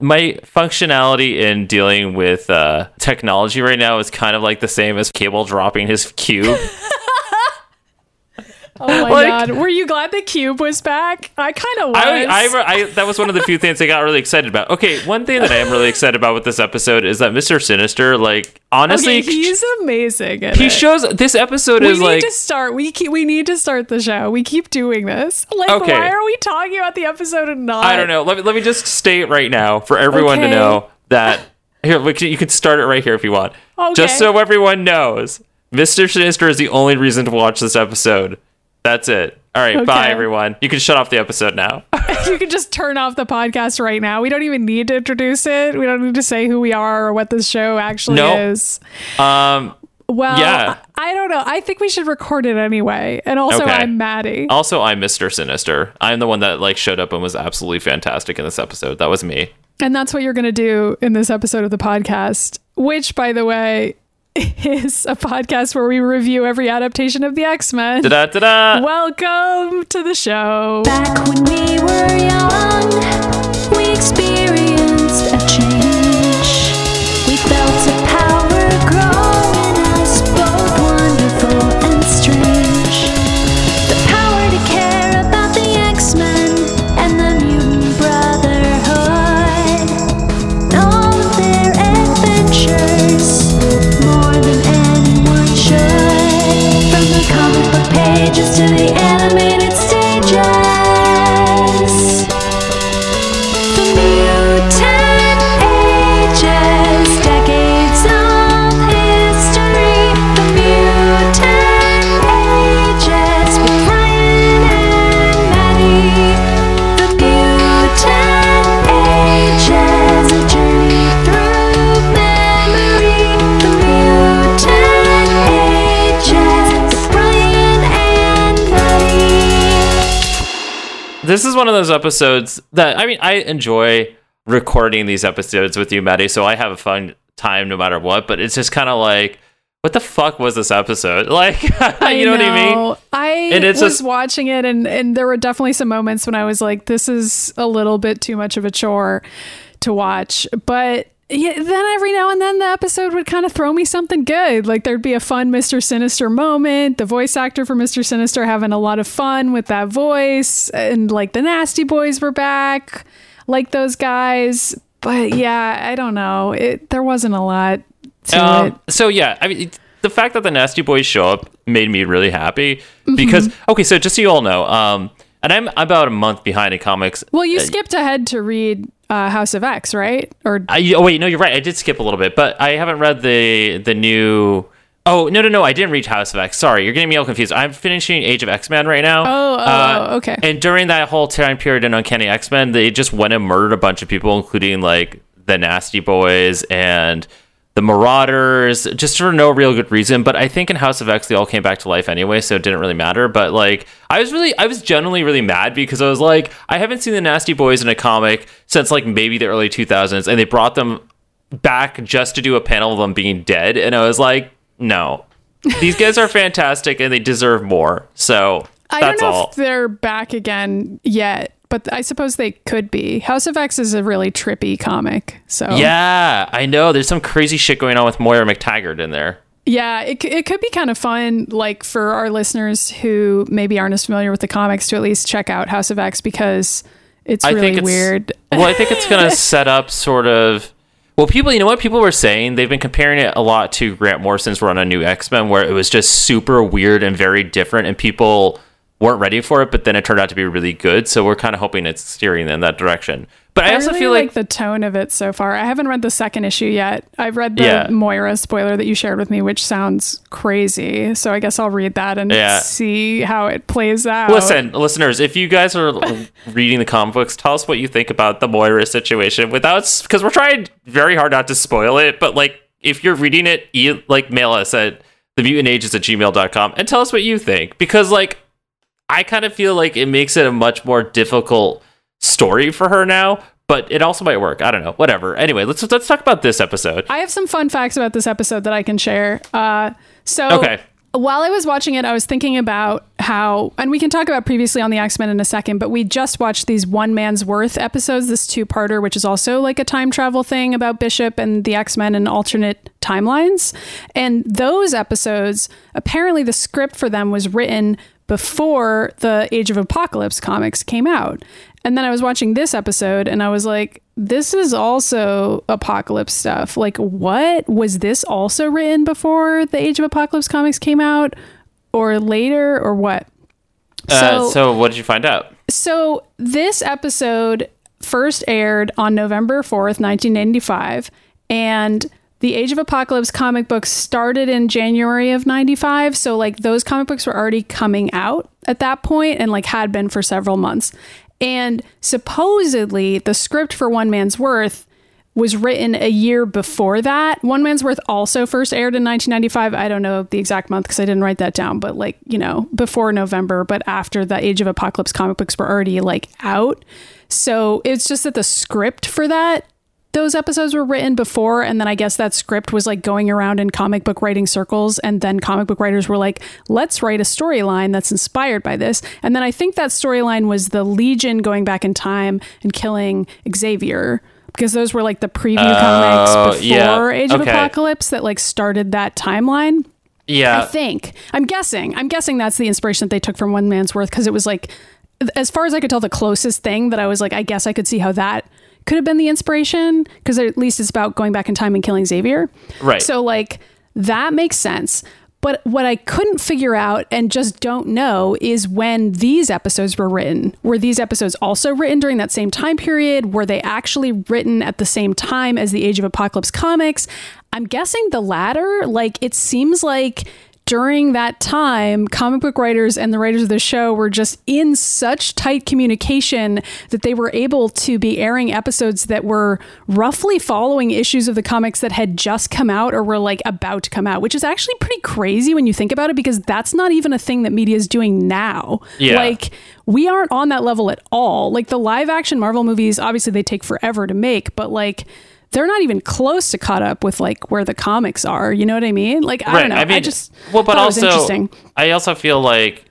my functionality in dealing with uh, technology right now is kind of like the same as Cable dropping his cube. Oh my Like- god! Were you glad the cube was back? I kind of was. I, I, I, that was one of the few things I got really excited about. Okay, one thing that I am really excited about with this episode is that Mr. Sinister, like, honestly, okay, he's amazing. in he it. shows this episode We is need like to start. We keep, we need to start the show. We keep doing this. Like, Okay. why are we talking about the episode and not? I don't know. Let me let me just state right now for everyone to know that here we can, you can start it right here if you want. Okay. Just so everyone knows, Mr. Sinister is the only reason to watch this episode. That's it. All right, bye everyone. You can shut off the episode now. you can just turn off the podcast right now. We don't even need to introduce it. We don't need to say who we are or what this show actually Nope. is. um. Well, Yeah. I I don't know. I think we should record it anyway. And also, Okay. I'm Maddy. Also, I'm Mr. Sinister. I'm the one that like showed up and was absolutely fantastic in this episode. That was me. And that's what you're going to do in this episode of the podcast, which, by the way, is a podcast where we review every adaptation of the X Men. Da da da. Welcome to the show. Back when we were young, we experienced This is one of those episodes that I mean I enjoy recording these episodes with you, Maddy. So I have a fun time no matter what. But it's just kind of like, what the fuck was this episode? Like, you know, what I mean? I And it's was just- watching it, and and there were definitely some moments when I was like, "This is a little bit too much of a chore to watch." But yeah, then every now and then the episode would kind of throw me something good. Like there'd be a fun Mister Sinister moment. The voice actor for Mister Sinister having a lot of fun with that voice, and like the Nasty Boys were back, like those guys. But yeah, I don't know. It there wasn't a lot to it. Um, so yeah, I mean, the fact that the Nasty Boys show up made me really happy because Mm-hmm. okay, so just so you all know, um, and I'm about a month behind in comics. Well, you skipped ahead to read uh, House of X, right? Or I, oh wait, no, you're right. I did skip a little bit, but I haven't read the the new. Oh no no no! I didn't read House of X. Sorry, you're getting me all confused. I'm finishing Age of X Men right now. Oh, oh, Uh, okay. And during that whole time period in Uncanny X Men, they just went and murdered a bunch of people, including like the Nasty Boys and the Marauders, just for no real good reason. But I think in House of X, they all came back to life anyway, so it didn't really matter. But like, I was really, I was genuinely really mad because I was like, I haven't seen the Nasty Boys in a comic since like maybe the early 2000s, and they brought them back just to do a panel of them being dead, and I was like, no. These guys are fantastic and they deserve more. So I don't know all. if they're back again yet, but I suppose they could be. House of X is a really trippy comic, so Yeah, I know. There's some crazy shit going on with Moira MacTaggert in there. yeah, it it could be kind of fun, like for our listeners who maybe aren't as familiar with the comics, to at least check out House of X because it's I really think it's weird. Well, I think it's going to set up sort of. Well, people, you know what people were saying? They've been comparing it a lot to Grant Morrison's run on New X Men, where it was just super weird and very different, and people weren't ready for it. But then it turned out to be really good. So we're kind of hoping it's steering in that direction. But I, I also really feel like, like, the tone of it so far. I haven't read the second issue yet. I've read the Yeah. Moira spoiler that you shared with me, which sounds crazy. So I guess I'll read that and Yeah. see how it plays out. Listen, listeners, if you guys are reading the comic books, tell us what you think about the Moira situation without because we're trying very hard not to spoil it. But like, if you're reading it, you like mail us at themutantages at gmail.com and tell us what you think because like, I kind of feel like it makes it a much more difficult story for her now. But it also might work. I don't know. Whatever. Anyway, let's let's talk about this episode. I have some fun facts about this episode that I can share. Uh, so Okay. while I was watching it, I was thinking about how, and we can talk about previously on the X Men in a second, but we just watched these One Man's Worth episodes, this two parter, which is also like a time travel thing about Bishop and the X Men and alternate timelines. And those episodes, apparently the script for them was written before the Age of Apocalypse comics came out. And then I was watching this episode and I was like, this is also apocalypse stuff. Like, what? Was this also written before the Age of Apocalypse comics came out or later or what? Uh, so, what did you find out? So this episode first aired on November 4th, 1995, and the Age of Apocalypse comic books started in January of 95, so like those comic books were already coming out at that point and like had been for several months. And supposedly the script for One Man's Worth was written a year before that. One Man's Worth also first aired in 1995. I don't know the exact month because I didn't write that down, but like, you know, before November, but after the Age of Apocalypse comic books were already like out. So it's just that the script for that, those episodes were written before. And then I guess that script was like going around in comic book writing circles. And then comic book writers were like, let's write a storyline that's inspired by this. And then I think that storyline was the Legion going back in time and killing Xavier because those were like the preview Oh, comics before yeah. Age of Okay. Apocalypse that like started that timeline. Yeah. I think. I'm guessing. I'm guessing that's the inspiration that they took from One Man's Worth because it was like, as far as I could tell, the closest thing that I was like, I guess I could see how that could have been the inspiration because at least it's about going back in time and killing Xavier. Right. So, like, that makes sense. But what I couldn't figure out and just don't know is when these episodes were written. Were these episodes also written during that same time period? Were they actually written at the same time as the Age of Apocalypse comics? I'm guessing the latter. Like, it seems like during that time, comic book writers and the writers of the show were just in such tight communication that they were able to be airing episodes that were roughly following issues of the comics that had just come out or were like about to come out, which is actually pretty crazy when you think about it because that's not even a thing that media is doing now. Yeah. Like, we aren't on that level at all. Like, the live action Marvel movies, obviously, they take forever to make, but like, they're not even close to caught up with like where the comics are. You know what I mean? Like I don't know. I, just well, but thought it was also, interesting. I also feel like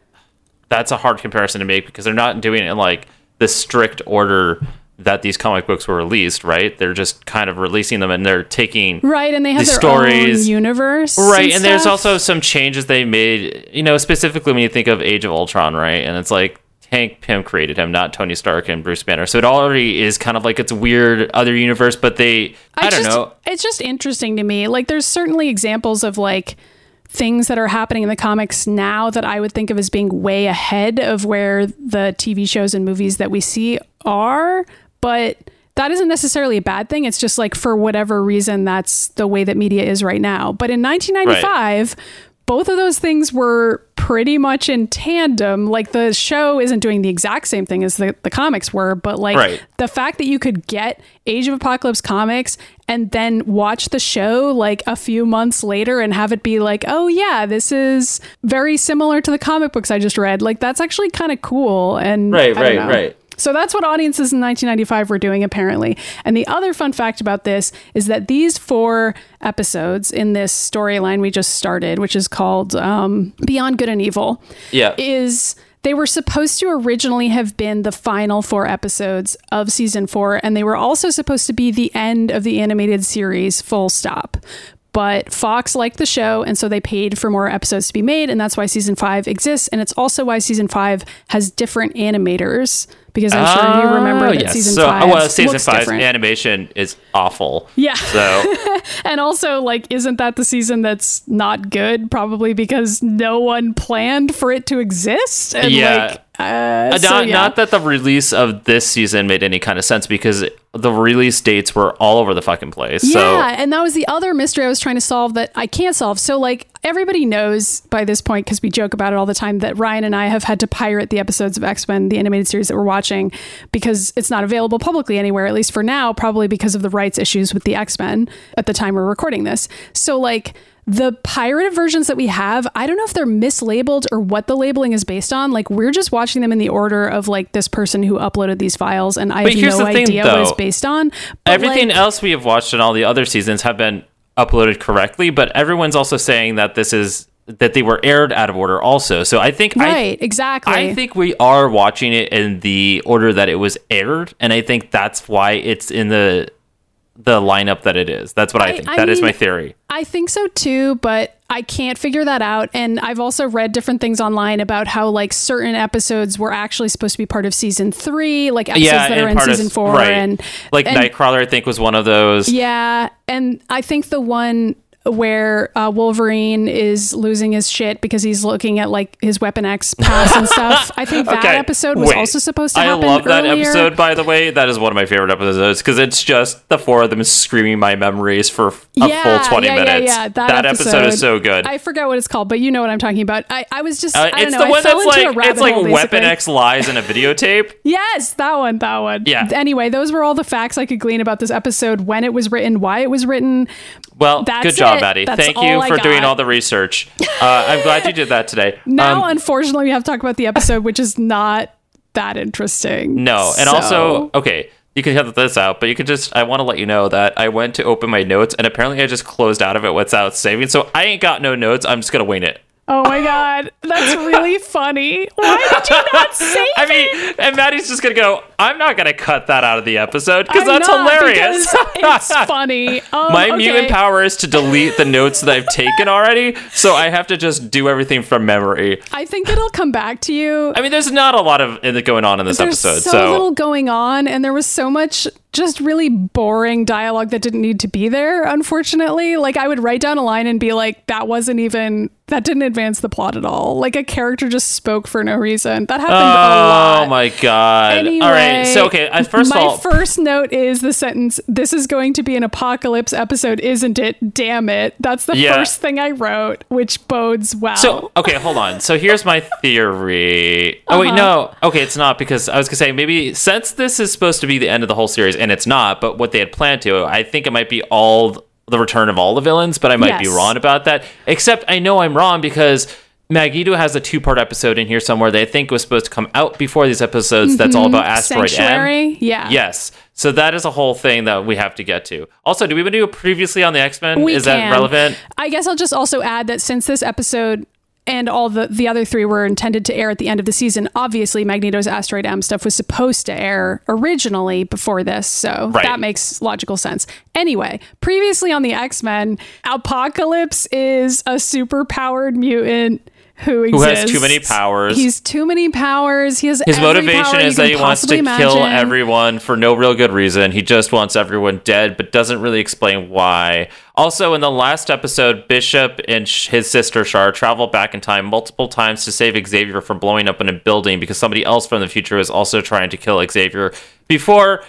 that's a hard comparison to make because they're not doing it in like the strict order that these comic books were released. Right? They're just kind of releasing them and they're taking Right, and they have the their stories- own universe. Right, and, there's also some changes they made, you know, specifically when you think of Age of Ultron, right? And it's like Hank Pym created him, not Tony Stark and Bruce Banner. So it already is kind of like it's a weird other universe, but they, I, don't just, know. It's just interesting to me. Like, there's certainly examples of like things that are happening in the comics now that I would think of as being way ahead of where the TV shows and movies that we see are, but that isn't necessarily a bad thing. It's just like for whatever reason, that's the way that media is right now. But in 1995, both of those things were pretty much in tandem. Like the show isn't doing the exact same thing as the, the comics were, but like Right. the fact that you could get Age of Apocalypse comics and then watch the show like a few months later and have it be like, oh yeah, this is very similar to the comic books I just read. Like that's actually kind of cool. And Right, right, know. right. So that's what audiences in 1995 were doing, apparently. And the other fun fact about this is that these four episodes in this storyline we just started, which is called um, Beyond Good and Evil, Yeah. is they were supposed to originally have been the final four episodes of season four, and they were also supposed to be the end of the animated series, full stop. But Fox liked the show, and so they paid for more episodes to be made, and that's why season five exists. And it's also why season five has different animators, because I'm sure you remember Oh, that yes. season so, five well, season looks five different. animation is awful. Yeah. So And also, like, isn't that the season that's not good? Probably because no one planned for it to exist. And Yeah. like, uh, Uh, so, not, yeah. not that the release of this season made any kind of sense because the release dates were all over the fucking place. Yeah, So and that was the other mystery I was trying to solve that I can't solve. So, like, everybody knows by this point, because we joke about it all the time, that Ryan and I have had to pirate the episodes of X Men, the animated series that we're watching, because it's not available publicly anywhere, at least for now, probably because of the rights issues with the X Men at the time we're recording this. So, like, the pirated versions that we have, I don't know if they're mislabeled or what the labeling is based on. Like, we're just watching them in the order of like this person who uploaded these files, and I But have here's no the thing, idea what it's though. based on. But, everything like, else we have watched in all the other seasons have been uploaded correctly, but everyone's also saying that this is that they were aired out of order also. So I think I Right, exactly. I think we are watching it in the order that it was aired, and I think that's why it's in the the lineup that it is. That's what I, I- think. I That is mean- my theory. I think so too, but I can't figure that out. And I've also read different things online about how like certain episodes were actually supposed to be part of season three, like episodes that are in part of- season four, right. and like and- Nightcrawler, I think was one of those. Yeah, and I think the one where uh, Wolverine is losing his shit because he's looking at like his Weapon X pass and stuff. I think that Okay, episode was wait. also supposed to I happen I love that earlier. episode, by the way. That is one of my favorite episodes because it's just the four of them screaming my memories for a Yeah, full 20 yeah, yeah, minutes. yeah, that episode, is so good. I forget what it's called, but you know what I'm talking about. I, I was just Uh, I don't it's know. the I fell that's into a like rabbit it's like hole, Weapon basically. X lies in a videotape. Yes, that one, that one. Yeah. Anyway, those were all the facts I could glean about this episode, when it was written, why it was written. Well, That's good job, it. Maddy. That's Thank you for doing all the research. Uh, I'm glad you did that today. Now, Um, unfortunately, we have to talk about the episode, which is not that interesting. No, and So- also, okay, you can cut this out, but you can just, I want to let you know that I went to open my notes and apparently I just closed out of it without saving. So I ain't got no notes. I'm just going to wing it. Oh my god, that's really funny. Why did you not save I mean, and Maddy's just to go, I'm not to cut that out of the episode because that's not, hilarious. because it's funny. Um, My okay. mutant power is to delete the notes that I've taken already. So I have to just do everything from memory. I think it'll come back to you. I mean, there's not a lot of going on in this There's episode. so, So, little going on, and there was so much just really boring dialogue that didn't need to be there. Unfortunately, like I would write down a line and be like, "That wasn't even that didn't advance the plot at all." Like a character just spoke for no reason. That happened a lot. oh my God. Anyway, all right. So, okay, uh, first my of all, first note is the sentence, This is going to be an apocalypse episode, isn't it? Damn it. That's the Yeah. first thing I wrote, which bodes well. So okay, hold on. So here's my theory. Oh wait, Uh-huh. no. Okay, it's not because I was gonna say maybe since this is supposed to be the end of the whole series, and it's not, but what they had planned to, I think it might be all the return of all the villains, but I might be wrong about that. Except I know I'm wrong because Magneto has a two part episode in here somewhere that I think was supposed to come out before these episodes. That's all about Asteroid M. Mm-hmm. Yeah. Yes. So that is a whole thing that we have to get to. Also, do we want to do previously on the X Men? Is that relevant? I guess I'll just also add that since this episode and all the the other three were intended to air at the end of the season, obviously Magneto's Asteroid M stuff was supposed to air originally before this, so Right. that makes logical sense. Anyway, previously on the X Men, Apocalypse is a super powered mutant. Who, Who has too many powers. He's too many powers. He has His motivation is that he wants to possibly kill everyone for no real good reason. He just wants everyone dead, but doesn't really explain why. Also, in the last episode, Bishop and sh- his sister Shar travel back in time multiple times to save Xavier from blowing up in a building because somebody else from the future was also trying to kill Xavier before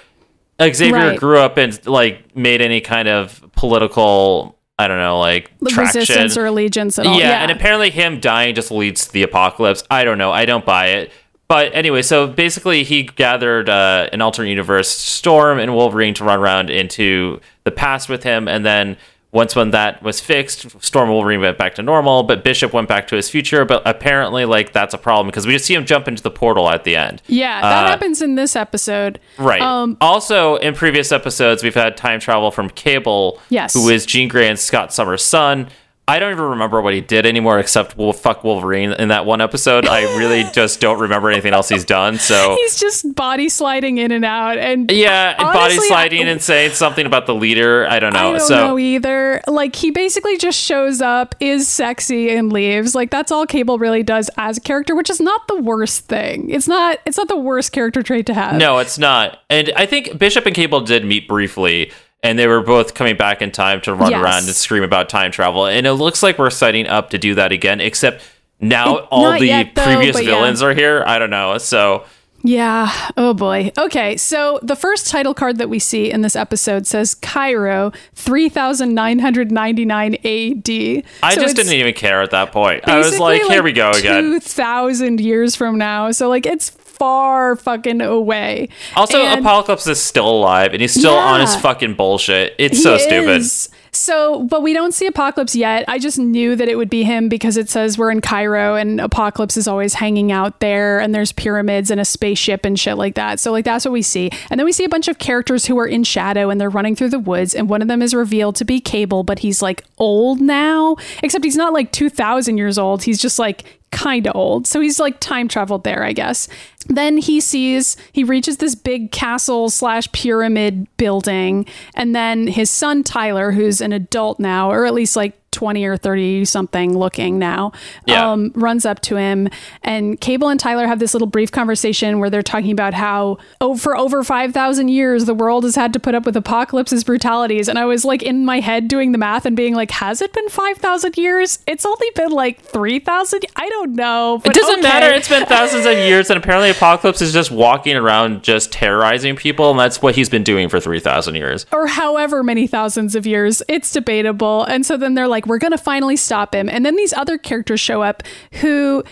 Xavier Right. grew up and like made any kind of political. I don't know, like traction. resistance or allegiance at all. Yeah, Yeah, and apparently him dying just leads to the apocalypse. I don't know. I don't buy it. But anyway, so basically he gathered uh, an alternate universe Storm and Wolverine to run around into the past with him, and then once when that was fixed, Storm Wolverine went back to normal, but Bishop went back to his future. But apparently, like that's a problem because we just see him jump into the portal at the end. yeah, that Uh, happens in this episode. Right. Um, also, in previous episodes, we've had time travel from Cable, Yes. who is Jean Grey and Scott Summers' son. I don't even remember what he did anymore, except well, fuck Wolverine in that one episode. I really just don't remember anything else he's done. So He's just body sliding in and out, and yeah, and body sliding I- and saying something about the leader. I don't know. I don't so know either. Like he basically just shows up, is sexy, and leaves. Like that's all Cable really does as a character, which is not the worst thing. It's not. It's not the worst character trait to have. no, it's not. And I think Bishop and Cable did meet briefly. And they were both coming back in time to run Yes. around and scream about time travel. And it looks like we're setting up to do that again, except now It- all the yet, though, previous but yeah. villains are here. I don't know. So Yeah. Oh boy. Okay. So the first title card that we see in this episode says Cairo, three thousand nine hundred ninety nine A.D. I So just didn't even care at that point. I was basically, like, here we go again. Two thousand years from now. So like it's far fucking away. Also, And- Apocalypse is still alive and he's still on his fucking bullshit. It's so stupid. is. So, but we don't see Apocalypse yet. I just knew that it would be him because it says we're in Cairo and Apocalypse is always hanging out there and there's pyramids and a spaceship and shit like that. So, like, that's what we see. And then we see a bunch of characters who are in shadow and they're running through the woods. And one of them is revealed to be Cable, but he's like old now, except he's not like 2,000 years old. He's just like kind of old. So he's like time traveled there, I guess. Then he sees, he reaches this big castle slash pyramid building. And then his son, Tyler, who's an adult now, or at least like 20 or 30 something looking now, Yeah. um, runs up to him. And Cable and Tyler have this little brief conversation where they're talking about how, oh, for over 5,000 years, the world has had to put up with Apocalypse's brutalities. And I was like in my head doing the math and being like, has it been 5,000 years? It's only been like 3,000. I don't know. It doesn't okay. matter. It's been thousands of years, and apparently Apocalypse is just walking around just terrorizing people, and that's what he's been doing for 3,000 years. or however many thousands of years. It's debatable. And so then they're like, we're going to finally stop him. And then these other characters show up who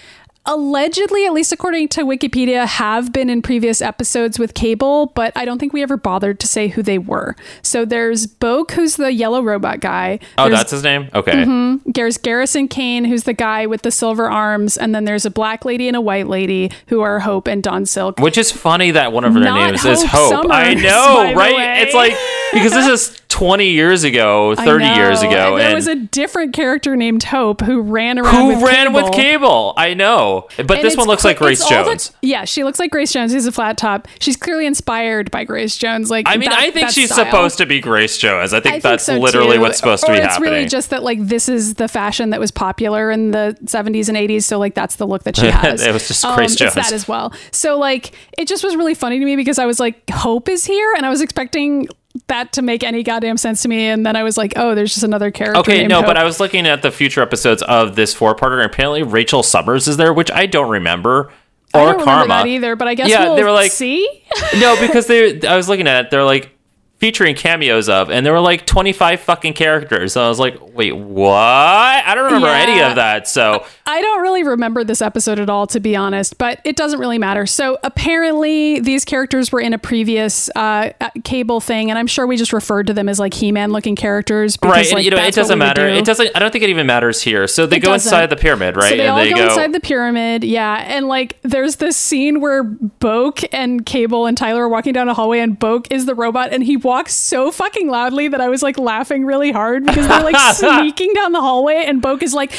allegedly, at least according to Wikipedia, have been in previous episodes with Cable, but I don't think we ever bothered to say who they were. So there's Boke, who's the yellow robot guy. Oh, There's that's his name? Okay. Mm-hmm. there's Garrison Kane, who's the guy with the silver arms, and then there's a black lady and a white lady who are Hope and Don Silk. Which is funny that one of their Not names is Hope Hope. I know, right? It's like because this is 20 years ago, 30 years ago, And there and was a different character named Hope who ran around who with ran Cable. with Cable? I know, but And this one looks like Grace all the- Jones. yeah, she looks like Grace Jones. She's a flat top. She's clearly inspired by Grace Jones. Like, I mean, that- I think she's style. supposed to be Grace Jones. I think I think that's so, literally too. what's supposed or to be happening. it's happening. really just that like this is the fashion that was popular in the 70s and 80s so like that's the look that she has It was just Grace um, It's Jones. that as well so like it just was really funny to me because i was like hope is here and i was expecting that to make any goddamn sense to me and then i was like oh there's just another character Okay, named no, Hope. but I was looking at the future episodes of this four-parter, and apparently Rachel Summers is there, which I don't remember, or I don't remember Karma that either but i guess Yeah, we'll they were like- see no, because they. I was looking at it. They're like featuring cameos of, and there were like twenty-five fucking characters. So I was like, wait, what? I don't remember any of that. So I don't really remember this episode at all, to be honest, but it doesn't really matter. So apparently, these characters were in a previous uh, cable thing, and I'm sure we just referred to them as like He-Man looking characters. Because, right, and, like, you know, it doesn't matter. do. It doesn't. I don't think it even matters here. So they It go doesn't. inside the pyramid, right? So they and all they go, inside the pyramid, yeah. And like, there's this scene where Boke and Cable and Tyler are walking down a hallway, and Boke is the robot, and he walks so fucking loudly that I was like laughing really hard because they're like sneaking down the hallway, and Boke is like,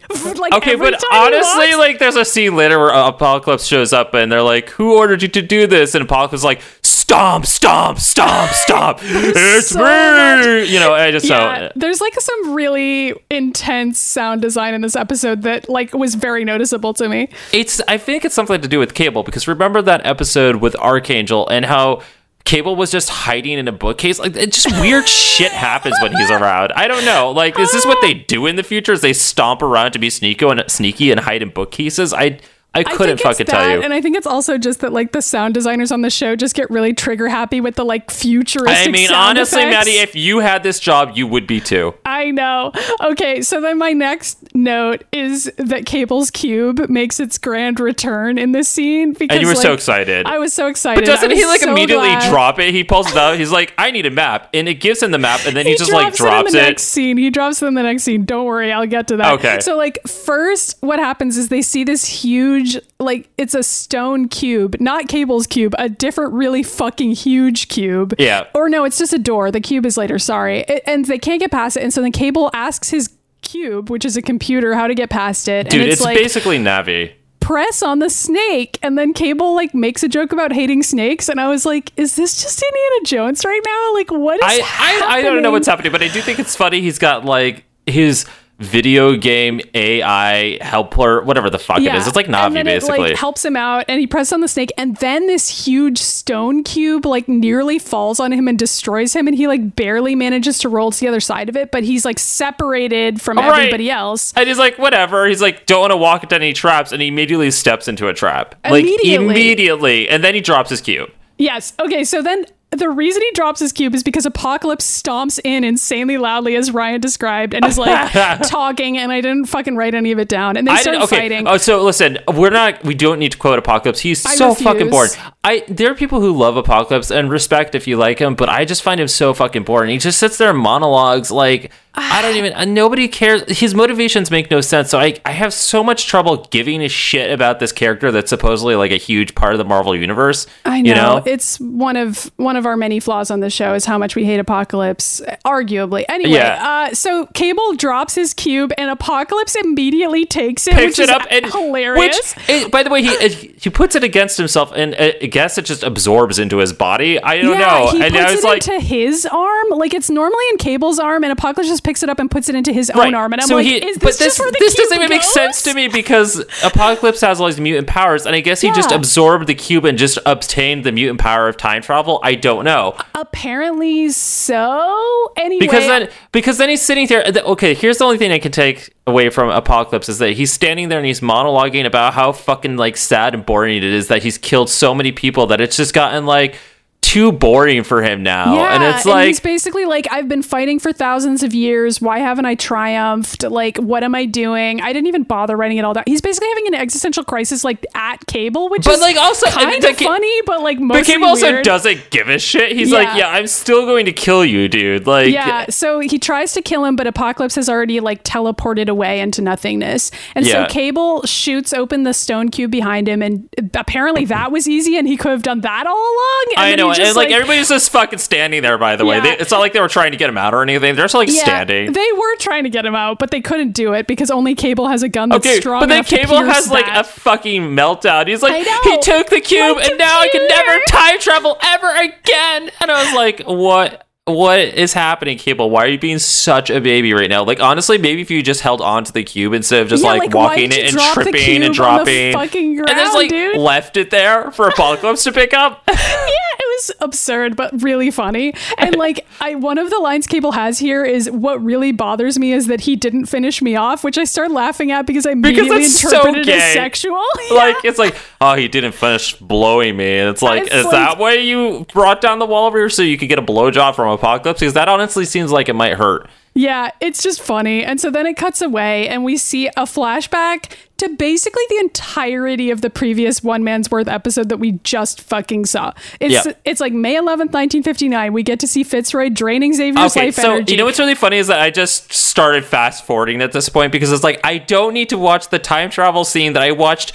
like Okay, but honestly, like, there's a scene later where uh, Apocalypse shows up and they're like, "Who ordered you to do this?" And Apocalypse is like, "Stomp, stomp, stomp, stomp! it's So me!" much- You know, I just yeah, so there's like some really intense sound design in this episode that like was very noticeable to me. it's. I think it's something to do with Cable because remember that episode with Archangel and how. Cable was just hiding in a bookcase. Like, it just weird shit happens when he's around. I don't know. Like, is this what they do in the future? Is they stomp around to be sneaky and sneaky and hide in bookcases? I I I couldn't it's fucking tell you. And I think it's also just that like the sound designers on the show just get really trigger happy with the like futuristic. I mean, honestly, effects. Maddy, if you had this job, you would be too. I know. Okay, so then my next note is that Cable's cube makes its grand return in this scene because And you were so excited. I was so excited. But doesn't he like so immediately glad. drop it? He pulls it out. He's like, "I need a map," and it gives him the map, and then he, he just like drops it in the next scene. He drops it in the next scene. Don't worry, I'll get to that. Okay. So like first, what happens is they see this huge, like it's a stone cube, not Cable's cube, a different, really fucking huge cube. Yeah. Or no, it's just a door. The cube is later. Sorry, It- and they can't get past it, and so then Cable asks his cube, which is a computer, how to get past it. Dude, and it's, it's, like basically Navi. press on the snake and then cable like makes a joke about hating snakes and i was like is this just indiana jones right now like what is I, I I don't know what's happening, but I do think it's funny. He's got like his video game AI helper, whatever the fuck it is. It's like Navi then it, basically. like, helps him out, and he presses on the snake, and then this huge stone cube like nearly falls on him and destroys him, and he like barely manages to roll to the other side of it, but he's like separated from Right. everybody else. and he's like, whatever. He's like, don't want to walk into any traps, and he immediately steps into a trap. Like Immediately. immediately, and then he drops his cube. Yes. Okay. So then the reason he drops his cube is because Apocalypse stomps in insanely loudly, as Ryan described, and is like talking. And I didn't fucking write any of it down. And they I start okay. fighting. Oh, so listen, we're not. We don't need to quote Apocalypse. He's I so fucking boring. I there are people who love Apocalypse and respect if you like him, but I just find him so fucking boring. He just sits there and monologues like I don't even. uh, Nobody cares. His motivations make no sense. So I I have so much trouble giving a shit about this character that's supposedly like a huge part of the Marvel universe. I know. You know? it's one of one of our many flaws on the show is how much we hate Apocalypse, arguably. Anyway, Yeah. uh, so Cable drops his cube and Apocalypse immediately takes it, picks which it is up and hilarious. Which, eh, by the way, he he puts it against himself, and eh, I guess it just absorbs into his body. I don't yeah, know. he and puts I was it like, into his arm, like it's normally in Cable's arm, and Apocalypse just picks it up and puts it into his own arm. And I'm so like, he, is this but this, just this doesn't even make sense to me because Apocalypse has all these mutant powers, and I guess he just absorbed the cube and just obtained the mutant power of time travel. I don't know Apparently so. Anyway, because then because then he's sitting there. Okay, here's the only thing I can take away from Apocalypse is that he's standing there and he's monologuing about how fucking like sad and boring it is that he's killed so many people that it's just gotten like too boring for him now, Yeah, and it's like he's basically like, I've been fighting for thousands of years. Why haven't I triumphed? Like, what am I doing? I didn't even bother writing it all down. He's basically having an existential crisis, like at Cable, which But, is like, also- kind of funny, but like But mostly Cable also weird. doesn't give a shit. He's Yeah. like, yeah, I'm still going to kill you, dude. Like, Yeah, so he tries to kill him, but Apocalypse has already like teleported away into nothingness. And Yeah. so Cable shoots open the stone cube behind him, and apparently that was easy, and he could have done that all along. And I then he and just, like, everybody's just fucking standing there. By the way, Yeah. they, it's not like they were trying to get him out or anything. They're just like standing. They were trying to get him out, but they couldn't do it because only Cable has a gun that's Okay, strong but then Cable has like a fucking meltdown. He's like, he took the cube, My and now I can never time travel ever again. And I was like, what? What is happening, Cable? Why are you being such a baby right now? Like, honestly, maybe if you just held on to the cube instead of just Yeah, like, like, walking it and tripping and dropping, fucking and just like dude? left it there for Apocalypse to pick up. yeah, it was absurd but really funny. And like I one of the lines Cable has here is what really bothers me is that he didn't finish me off, which I started laughing at because I immediately so interpreted it as sexual. like it's like oh he didn't finish blowing me and it's like is like- that why you brought down the wall over here so you could get a blowjob from apocalypse because that honestly seems like it might hurt Yeah, it's just funny. And so then it cuts away and we see a flashback to basically the entirety of the previous One Man's Worth episode that we just fucking saw. It's Yeah. it's like May 11th, 1959. We get to see Fitzroy draining Xavier's okay life so energy. you know what's really funny is that i just started fast forwarding at this point because it's like i don't need to watch the time travel scene that i watched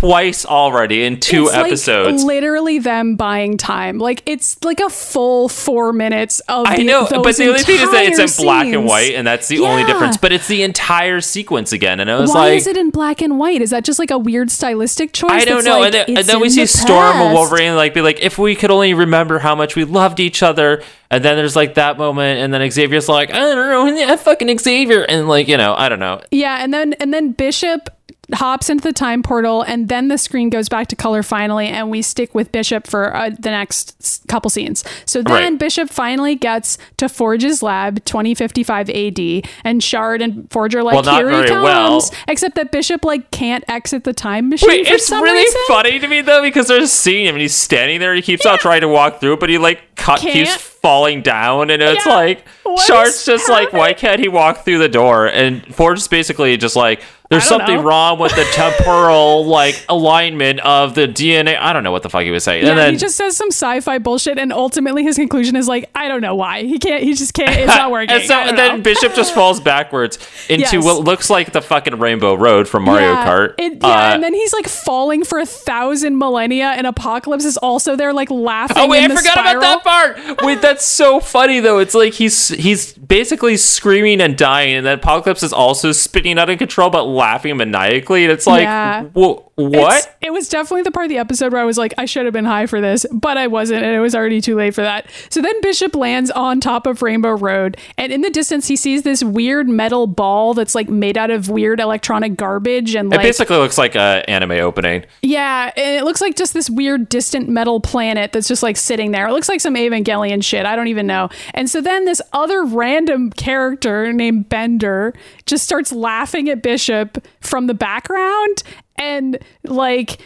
twice already in two It's, like, episodes literally them buying time. Like it's like a full four minutes of. I the, know, but the only thing is that it's in black and white, and that's the only difference. But it's the entire sequence again, and I was Why like, "Why is it in black and white? Is that just like a weird stylistic choice? I don't know. like, and then, and then we see the Storm and? Wolverine like be like, if we could only remember how much we loved each other. And then there's like that moment, and then Xavier's like, I don't know, yeah, fucking Xavier, and like you know, I don't know. Yeah, and then and then Bishop hops into the time portal, and then the screen goes back to color finally, and we stick with Bishop for uh, the next couple scenes. So then Right. Bishop finally gets to Forge's lab, 2055 AD, and Shard and Forge are like, Well, "Here he comes!" well. Except that Bishop like can't exit the time machine Wait, it's really reason. funny to me though because they're seeing him and he's standing there. He keeps on trying to walk through, but he like cut, keeps falling down, and it's Yeah. like What Shard's just like, why can't he walk through the door? And Forge's basically just like, there's something know. wrong with the temporal like alignment of the DNA. I don't know what the fuck he was saying. Yeah, and then he just says some sci-fi bullshit, and ultimately his conclusion is like, I don't know why he can't. He just can't. It's not working. and so and then. Bishop just falls backwards into Yes. what looks like the fucking Rainbow Road from Mario yeah, Kart. It, yeah, Uh, and then he's like falling for a thousand millennia, and Apocalypse is also there, like laughing. Oh wait, I forgot spiral. about that part. Wait, that's so funny though. It's like he's he's basically screaming and dying, and then Apocalypse is also spinning out of control but laughing maniacally. And it's like, Yeah. wh- what? It's- it was definitely the part of the episode where I was like, I should have been high for this, but I wasn't, and it was already too late for that. So then Bishop lands on top of Rainbow Road, and in the distance he sees this weird metal ball that's like made out of weird electronic garbage, and it like basically looks like a anime opening. Yeah, and it looks like just this weird distant metal planet that's just like sitting there. It looks like some Evangelion shit. I don't even know. And so then this other random character named Bender just starts laughing at Bishop from the background and like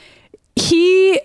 he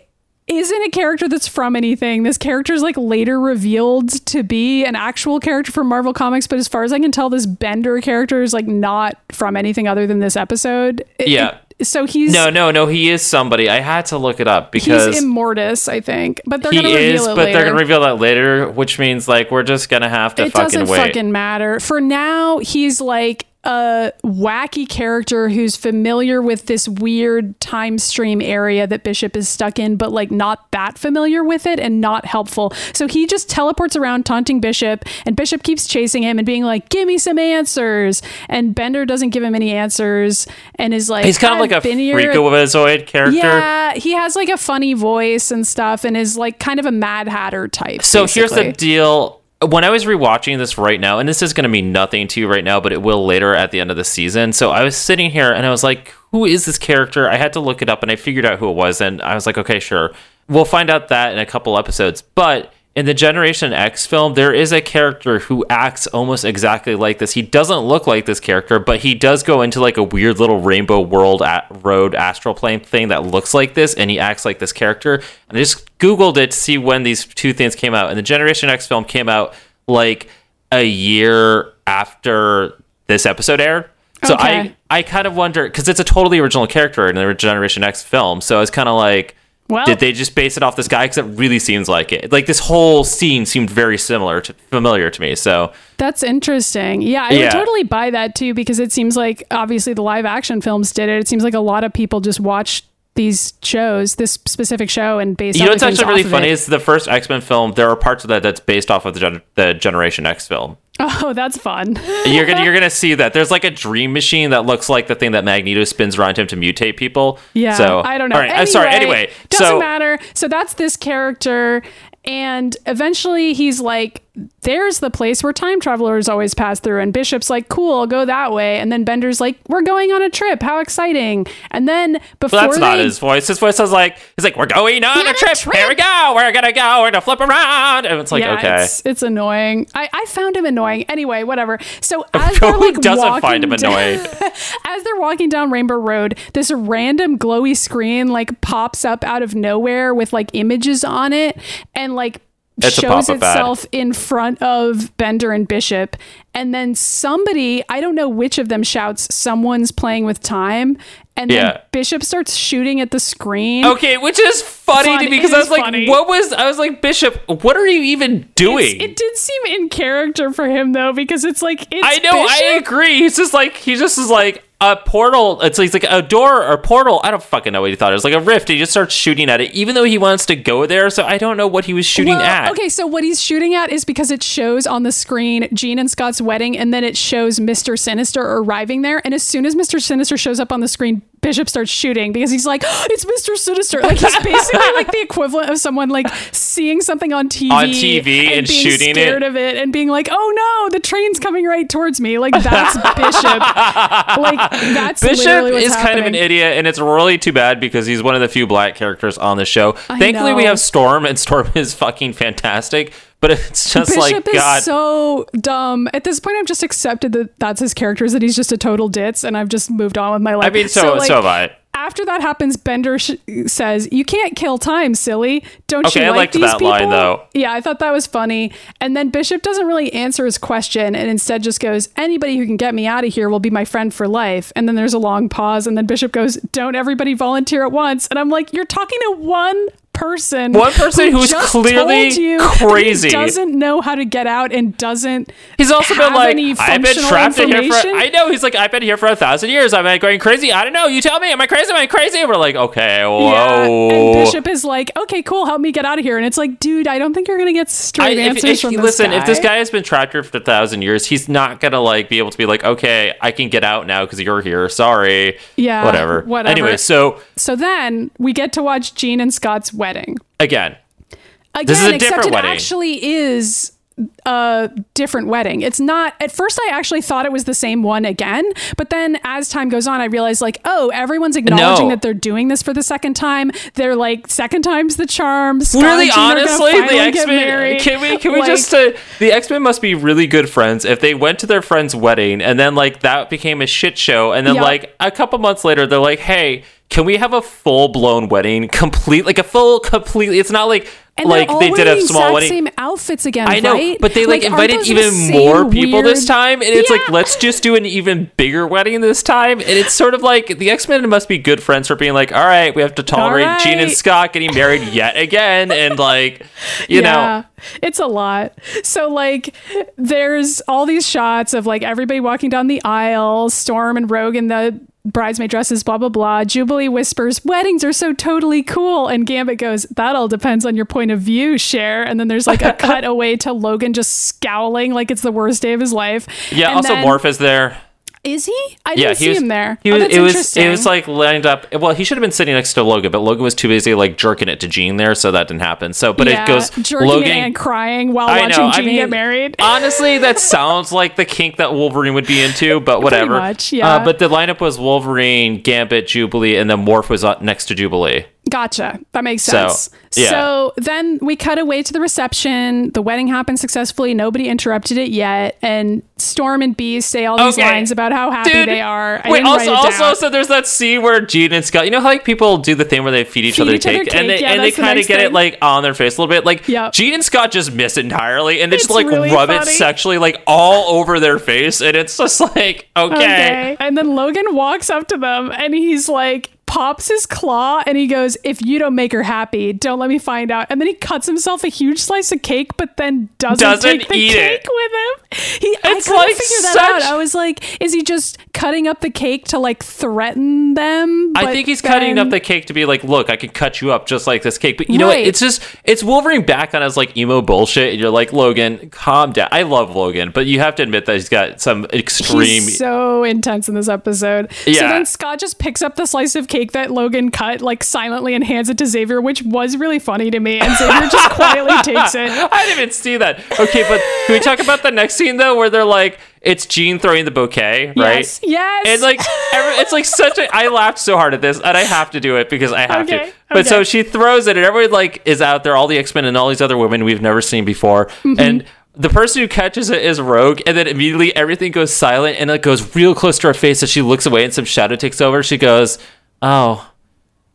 isn't a character that's from anything. This character is like later revealed to be an actual character from Marvel Comics, but as far as I can tell, this Bender character is like not from anything other than this episode. It- Yeah. it- so he's No, no, no. He is somebody. I had to look it up because he's Immortus, I think, but they're he gonna reveal is, it but later. they're gonna reveal that later, which means like we're just gonna have to fucking wait. it fucking doesn't wait. fucking matter. For now, he's like a wacky character who's familiar with this weird time stream area that Bishop is stuck in, but like not that familiar with it and not helpful. So he just teleports around taunting Bishop, and Bishop keeps chasing him and being like, "Give me some answers." And Bender doesn't give him any answers, and is like, He's kind of like a "I've freakazoid character. yeah, he has like a funny voice and stuff, and is like kind of a Mad Hatter type. So here's the deal. When I was rewatching this right now, and this is going to mean nothing to you right now, but it will later at the end of the season. So I was sitting here and I was like, who is this character? I had to look it up and I figured out who it was. And I was like, okay, sure. We'll find out that in a couple episodes. But in the Generation X film, there is a character who acts almost exactly like this. He doesn't look like this character, but he does go into like a weird little rainbow world at road astral plane thing that looks like this, and he acts like this character. And I just Googled it to see when these two things came out. And the Generation X film came out like a year after this episode aired. So Okay. I I kind of wonder because it's a totally original character in the Generation X film. So it's kind of like, Well- did they just base it off this guy? Because it really seems like it. Like this whole scene seemed very similar to familiar to me. So That's interesting. Yeah, I Yeah. would totally buy that too because it seems like obviously the live action films did it. It seems like a lot of people just watch these shows, this specific show, and based on you know what's actually really funny it. is the first X Men film. There are parts of that that's based off of the, Gen- the Generation X film. Oh, that's fun. You're gonna you're gonna see that there's like a dream machine that looks like the thing that Magneto spins around him to mutate people. Yeah, So I don't know. All right, I'm sorry. Anyway, doesn't so matter. So that's this character, and eventually he's like, "There's the place where time travelers always pass through." And Bishop's like, "Cool, go that way." And then Bender's like, "We're going on a trip. How exciting!" And then before Well, that's not his voice. His voice is like he's like, "We're going on a a trip. trip." Here we go. We're gonna go. We're gonna flip around." And it's like, yeah, okay, it's, it's annoying. I, I found him annoying. Anyway, whatever. So as they're like doesn't find him walking down- annoying? as they're walking down Rainbow Road, this random glowy screen like pops up out of nowhere with like images on it and like It's shows ad. itself in front of Bender and Bishop. And then somebody, I don't know which of them shouts, someone's playing with time. And then Bishop starts shooting at the screen. Okay, which is funny Fun- to me because I was like, funny. "What was?" I was like, "Bishop, what are you even doing?" It's- it did seem in character for him though, because it's like it's I know, I agree. He's just like he just is like a portal. It's like, it's like a door or portal. I don't fucking know what he thought. It was like a rift. He just starts shooting at it, even though he wants to go there. So I don't know what he was shooting Well, at. Okay, so what he's shooting at is because it shows on the screen Jean and Scott's wedding, and then it shows Mr. Sinister arriving there. And as soon as Mr. Sinister shows up on the screen, Bishop starts shooting because he's like, "Oh, "It's Mr. Sinister!" Like he's basically like the equivalent of someone like seeing something on TV, On TV and being shooting it. scared of it, and being like, "Oh no, the train's coming right towards me!" Like that's Bishop. Like that's Bishop is kind of an idiot, and it's really too bad because he's one of the few black characters on the show. Thankfully, we have Storm, and Storm is fucking fantastic. But it's just Bishop like is God. so dumb. At this point, I've just accepted that that's his character, is that he's just a total ditz, and I've just moved on with my life. I mean, so so, like, have I. After that happens, Bender sh- says, "You can't kill time, silly. Don't Okay, you I like liked these that people?" line, though. Yeah, I thought that was funny. And then Bishop doesn't really answer his question, and instead just goes, "Anybody who can get me out of here will be my friend for life." And then there's a long pause, and then Bishop goes, "Don't everybody volunteer at once?" And I'm like, "You're talking to one." Person, One person who who's clearly crazy. doesn't know how to get out and doesn't He's also been like, I've been trapped in here for. I know. He's like, I've been here for a thousand years. Am I going crazy? I don't know. You tell me. Am I crazy? Am I crazy? And we're like, okay, whoa. Yeah, and Bishop is like, okay, cool, help me get out of here. And it's like, dude, I don't think you're gonna get I, straight if, answers if- from this listen, guy. if this guy has been trapped here for a thousand years, he's not gonna like be able to be like, okay, I can get out now because you're here. Sorry. Yeah, Whatever. whatever. Anyway, so So then we get to watch Jean and Scott's wedding again, again. This is a except different it wedding. actually is a different wedding. It's not. At first, I actually thought it was the same one again, but then as time goes on, I realized like, oh, everyone's acknowledging No. that they're doing this for the second time. They're like, second time's the charm. Scott really, and Jean are gonna honestly, the finally X Men. married. Can we? Can we Like- just? Uh, the X Men must be really good friends if they went to their friend's wedding and then like that became a shit show, and then Yup. like a couple months later, they're like, hey. Can we have a full blown wedding, complete like a full completely? It's not like And like they did a small wedding. Same outfits again, I know, right? but they like, aren't invited even more people this time, and it's like let's just do an even bigger wedding this time. And it's sort of like the X Men must be good friends for being like, all right, we have to tolerate All Jean and. Scott getting married yet again, and like, you know, yeah, it's a lot. So like, there's all these shots of like everybody walking down the aisle, Storm and Rogue in the bridesmaid dresses, blah blah blah. Jubilee whispers, "Weddings are so totally cool," and Gambit goes, "That all depends on your point of view, Cher." And then there's like a cut away to Logan just scowling like it's the worst day of his life. yeah. And also, then- Morph is there. Is he? I didn't he see was. him there. He Oh, was. that's it was. It was like lined up. Well, he should have been sitting next to Logan, but Logan was too busy like jerking it to Jean there, so that didn't happen. So, but yeah, it goes jerking Logan it and crying while I watching know. I Jean mean, get married. honestly, that sounds like the kink that Wolverine would be into, but whatever. much, yeah. Uh, but the lineup was Wolverine, Gambit, Jubilee, and then Morph was up next to Jubilee. Gotcha. That makes So, sense. yeah. So then we cut away to the reception. The wedding happened successfully. Nobody interrupted it yet. And Storm and Beast say all these Okay. lines about how happy Dude, they are. I Wait, also, it also, so there's that scene where Jean and Scott, you know how like people do the thing where they feed each Feed other each other cake, and they yeah, and they kind of next get it like on their face a little bit. Like Yep. Jean and Scott just miss entirely, and they just like really rub it sexually like all over their face, and it's just like okay. Okay. And then Logan walks up to them and he's like, pops his claw and he goes, If you don't make her happy, don't let me find out. And then he cuts himself a huge slice of cake, but then doesn't, Doesn't take the eat cake it. with him. He, I It's couldn't like figure that such- out. I was like, Is he just cutting up the cake to like threaten them? I think he's cutting up the cake to be like, look, I can cut you up just like this cake. But you know what? It's just it's Wolverine back on his like emo bullshit, and you're like, Logan, calm down. I love Logan, but you have to admit that he's got some extreme. He's so intense in this episode. Yeah. So then Scott just picks up the slice of cake that Logan cut like silently and hands it to Xavier, which was really funny to me. And Xavier just quietly takes it. I didn't even see that. Okay, but can we talk about the next scene though, where they're like, it's Jean throwing the bouquet, right? Yes. Yes. And like, every, it's like such a. I laughed so hard at this, and I have to do it because I have Okay, to. But so she throws it, and everyone like is out there, all the X Men and all these other women we've never seen before, Mm-hmm. and. The person who catches it is Rogue, and then immediately everything goes silent, and it goes real close to her face as she looks away, and some shadow takes over. She goes, "Oh,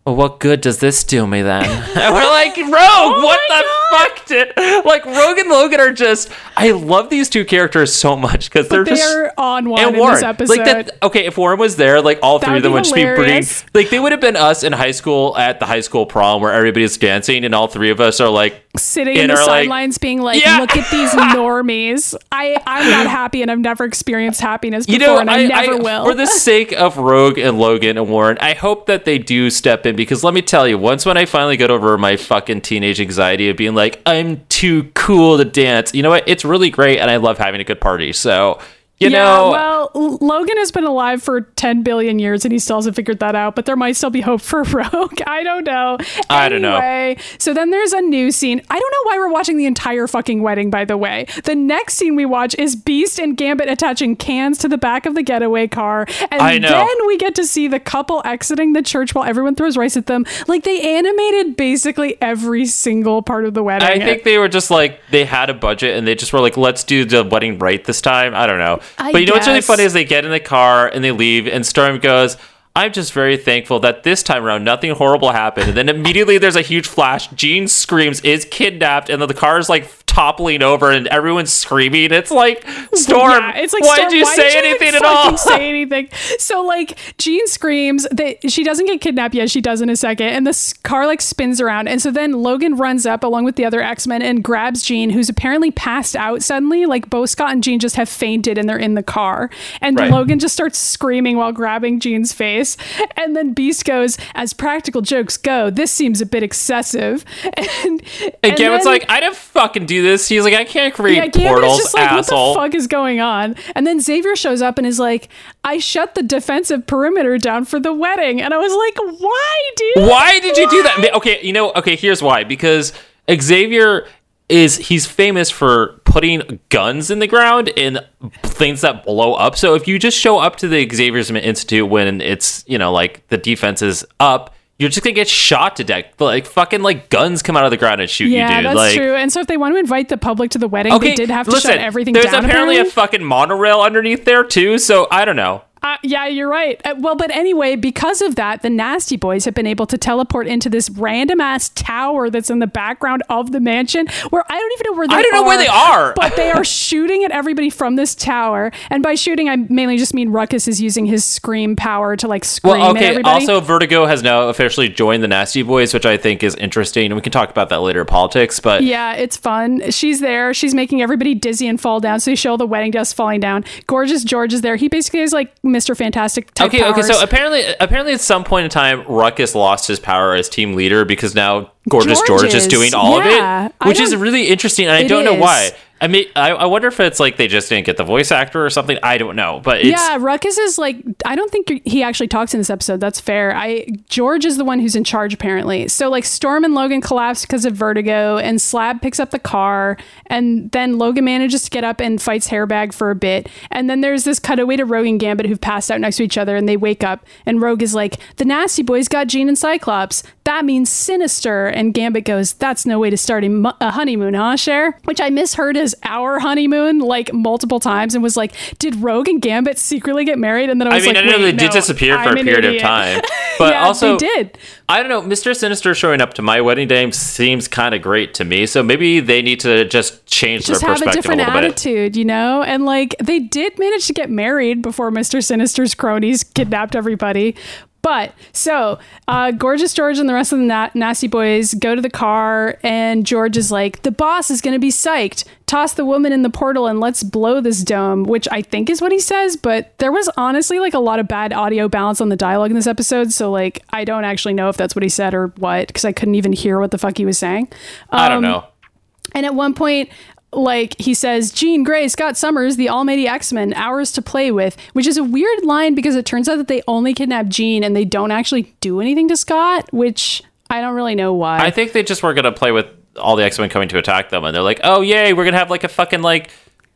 well, what good does this do me then?" and we're like, "Rogue, oh what Oh my the fuck did?" Like Rogue and Logan are just. I love these two characters so much because they're just They're on one and in Warren. this episode. Like that. Okay, if Warren was there, like all That three of them would just be bringing. Like they would have been us in high school at the high school prom where everybody's dancing, and all three of us are like. Sitting in the our, like- sidelines, being like, Yeah. "Look at these normies." I I'm not happy, and I've never experienced happiness before, You know, and I, never will. For the sake of Rogue and Logan and Warren, I hope that they do step in because let me tell you, once when I finally get over my fucking teenage anxiety of being like, I'm too cool to dance, you know what? It's really great and I love having a good party. So, you yeah, know, well, Logan has been alive for 10 billion years and he still hasn't figured that out, but there might still be hope for Rogue. I don't know. I don't know. Anyway, So then there's a new scene. I don't know why we're watching the entire fucking wedding, by the way. The next scene we watch is Beast and Gambit attaching cans to the back of the getaway car. And I know. then we get to see the couple exiting the church while everyone throws rice at them. Like they animated basically every single part of the wedding. I think they were just like they had a budget and they just were like, let's do the wedding right this time. I don't know. I but you know what's really funny is they get in the car and they leave, and Storm goes, I'm just very thankful that this time around nothing horrible happened. And then immediately there's a huge flash. Jean screams, is kidnapped, and then the car is like toppling over and everyone's screaming. It's like, Storm, Yeah, it's like why Storm, did you why say did you anything at all? Say anything? So like, Jean screams that she doesn't get kidnapped yet. She does in a second, and this car like spins around, and so then Logan runs up along with the other X Men and grabs Jean, who's apparently passed out suddenly. Like both Scott and Jean just have fainted, and they're in the car, and Right. Logan just starts screaming while grabbing Jean's face, and then Beast goes, "As practical jokes go, this seems a bit excessive." And and Gambit's like, I didn't fucking do this. He's like, I can't create yeah, portals, just like, asshole. what the fuck is going on? And then Xavier shows up and is like, I shut the defensive perimeter down for the wedding. And I was like, why, dude? Why did you do that? Okay, you know, okay, here's why. Because Xavier is he's famous for putting guns in the ground and things that blow up. So if you just show up to the Xavier's Institute when it's, you know, like the defense is up, you're just gonna get shot to death. Like fucking like guns come out of the ground and shoot Yeah, you, dude. that's like true. And so if they want to invite the public to the wedding, Okay, they did have to listen, shut everything there's down. There's apparently a fucking monorail underneath there too, so I don't know. Uh, yeah, you're right. Uh, well, but anyway, because of that, the Nasty Boys have been able to teleport into this random ass tower that's in the background of the mansion, where I don't even know where they. Are. I don't know where they are. but they are shooting at everybody from this tower. And by shooting, I mainly just mean Ruckus is using his scream power to like scream Well, at okay. everybody. Also, Vertigo has now officially joined the Nasty Boys, which I think is interesting, and we can talk about that later in politics. But Yeah, it's fun. She's there. She's making everybody dizzy and fall down. So you show all the wedding guests falling down. Gorgeous George is there. He basically is like Mr. Fantastic type okay, okay. So apparently, apparently, at some point in time, Ruckus lost his power as team leader because now Gorgeous George, George is is. doing all Yeah, of it, which is really interesting, and I don't know why. I mean, I, I wonder if it's like they just didn't get the voice actor or something. I don't know, but yeah, Ruckus is like I don't think he actually talks in this episode. That's fair. I George is the one who's in charge apparently. So like Storm and Logan collapse because of vertigo, and Slab picks up the car, and then Logan manages to get up and fights Hairbag for a bit, and then there's this cutaway to Rogue and Gambit who've passed out next to each other, and they wake up, and Rogue is like, "The Nasty Boys got Jean and Cyclops. That means sinister." And Gambit goes, "That's no way to start a, mu- a honeymoon, huh, Cher?" Which I misheard as our honeymoon like multiple times, and was like, "Did Rogue and Gambit secretly get married?" And then I I was mean, like, I know "Wait, they did disappear for I'm a period of time, but yeah, also they did. I don't know. Mr. Sinister showing up to my wedding day seems kind of great to me. So maybe they need to just change Just their have a perspective a, different little bit. attitude, you know? And like they did manage to get married before Mr. Sinister's cronies kidnapped everybody. But so, uh, Gorgeous George and the rest of the na- Nasty Boys go to the car, and George is like, The boss is going to be psyched. Toss the woman in the portal and let's blow this dome, which I think is what he says. But there was honestly like a lot of bad audio balance on the dialogue in this episode. So, like, I don't actually know if that's what he said or what, because I couldn't even hear what the fuck he was saying. I don't Um, know. And at one point, like he says, Jean Grey, Scott Summers, the Almighty X Men, ours to play with, which is a weird line because it turns out that they only kidnap Jean and they don't actually do anything to Scott, which I don't really know why. I think they just were gonna play with all the X Men coming to attack them, and they're like, "Oh yay, we're gonna have like a fucking like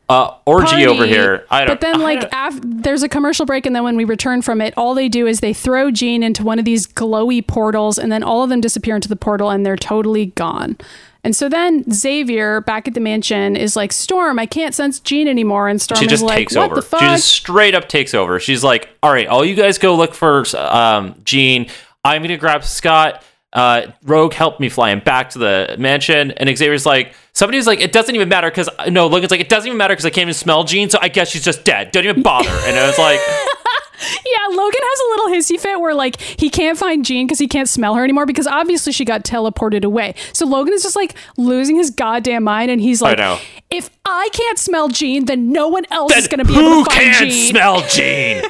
uh, orgy Party. over here." I don't. But then, like, af- there's a commercial break, and then when we return from it, all they do is they throw Jean into one of these glowy portals, and then all of them disappear into the portal, and they're totally gone. And so then Xavier back at the mansion is like, Storm, I can't sense Jean anymore. And Storm she is just like, takes what over. the fuck? She just straight up takes over. She's like, "All right, all you guys go look for um, Jean. I'm gonna grab Scott." Uh, Rogue helped me fly him back to the mansion, and Xavier's like, somebody's like, it doesn't even matter because no, Logan's like, it doesn't even matter because I can't even smell Jean, so I guess she's just dead. Don't even bother. And I was like, Yeah, Logan has a little hissy fit where like he can't find Jean because he can't smell her anymore because obviously she got teleported away. So Logan is just like losing his goddamn mind and he's like, know. if I can't smell Jean, then no one else is going to be able to find can Jean. smell Jean?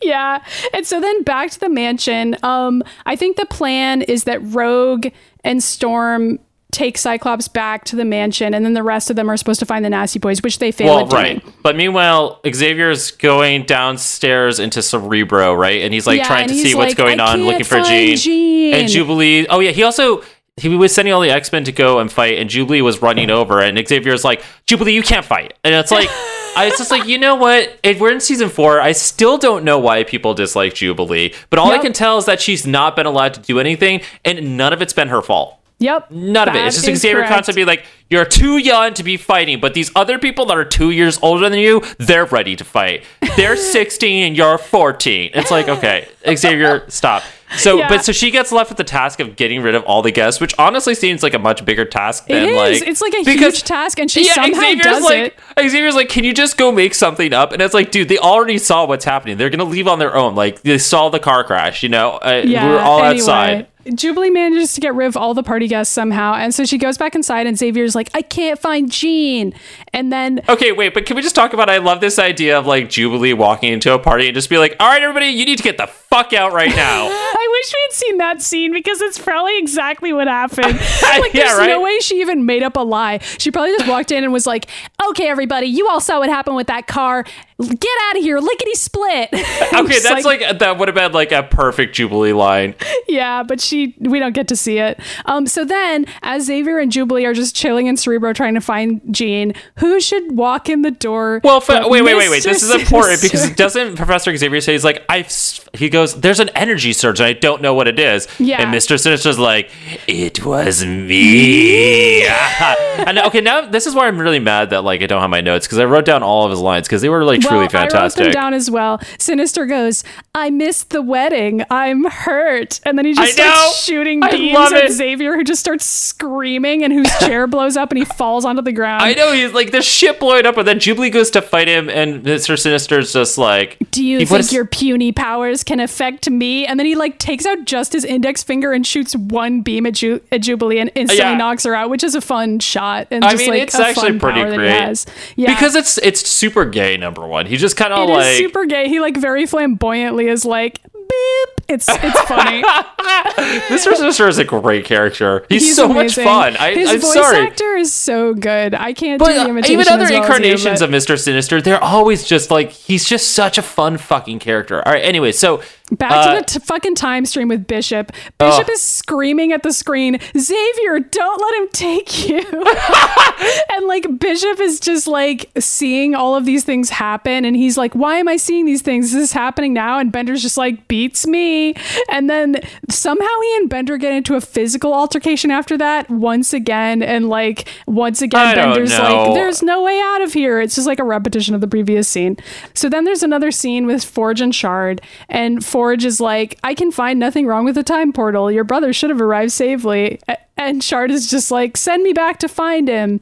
yeah. And so then back to the mansion. Um, I think the plan is that Rogue and Storm take Cyclops back to the mansion, and then the rest of them are supposed to find the Nasty Boys, which they fail well, at doing. right. But meanwhile, Xavier's going downstairs into Cerebro, right? And he's like Yeah, trying to see what's going "I on, looking for Jean. Jean. And Jubilee. Oh yeah, he also he was sending all the X Men to go and fight, and Jubilee was running over, and Xavier's like, Jubilee, you can't fight, and it's like. I was just like, you know what? If we're in season four, I still don't know why people dislike Jubilee, but all I can tell is that she's not been allowed to do anything, and none of it's been her fault. Yep. None of it. It's just Xavier correct. constantly be like, you're too young to be fighting, but these other people that are two years older than you, they're ready to fight. They're 16 and you're 14. It's like, okay, Xavier, stop. So, Yeah. but so she gets left with the task of getting rid of all the guests, which honestly seems like a much bigger task than is. like it's like a because- huge task, and she somehow does like, it. Xavier's like, can you just go make something up? And it's like, dude, they already saw what's happening. They're gonna leave on their own. Like they saw the car crash. You know, uh, Yeah, we were all anyway, outside. Jubilee manages to get rid of all the party guests somehow, and so she goes back inside, and Xavier's like, "I can't find Jean," and then Okay, wait, but can we just talk about? I love this idea of like Jubilee walking into a party and just be like, "All right, everybody, you need to get the fuck out right now." I wish we had seen that scene because it's probably exactly what happened. like, Yeah, there's no way she even made up a lie. She probably just walked in and was like, "Okay, everybody, you all saw what happened with that car. Get out of here, lickety split." okay, that's like, that would have been like a perfect Jubilee line. yeah, but she she we don't get to see it. Um, so then, as Xavier and Jubilee are just chilling in Cerebro trying to find Jean, who should walk in the door? Well, fa- wait, wait, wait, wait. This is important because doesn't Professor Xavier say he's like I? He goes, "There's an energy surge, and I don't know what it is." Yeah. And Mister Sinister's like, "It was me." and okay, now this is why I'm really mad that like I don't have my notes because I wrote down all of his lines because they were like truly well, I wrote them down as well. Sinister goes, "I missed the wedding. I'm hurt," and then he just I know. Starts shooting beams love at it. Xavier, who just starts screaming, and whose chair blows up, and he falls onto the ground. I know he's like the ship blowing up, and then Jubilee goes to fight him, and Mister Sinister's just like, Do you think puts- your puny powers can affect me? And then he like takes out just his index finger and shoots one beam at, Ju- at Jubilee and instantly Yeah. knocks her out, which is a fun shot and I just mean, like it's a actually pretty power that he great. Yeah, because it's it's super gay. Number one, he just kind of it is like super gay. He like very flamboyantly is like beep. It's it's funny. Mr. Sinister is a great character. He's, He's so much fun. I, His I'm voice sorry. actor is so good. I can't do the uh, imitation even other well as you, incarnations but- of Mr. Sinister, they're always just like he's just such a fun fucking character. All right, anyway, so Back uh, to the t- fucking time stream with Bishop. Bishop Ugh. is screaming at the screen, Xavier, don't let him take you. and like Bishop is just like seeing all of these things happen. And he's like, why am I seeing these things? Is this happening now? And Bender's just like, beats me. And then somehow he and Bender get into a physical altercation after that once again. And like, once again, I Bender's like, there's no way out of here. It's just like a repetition of the previous scene. So then there's another scene with Forge and Shard, and Forge is like, I can find nothing wrong with the time portal. Your brother should have arrived safely. And Shard is just like, send me back to find him.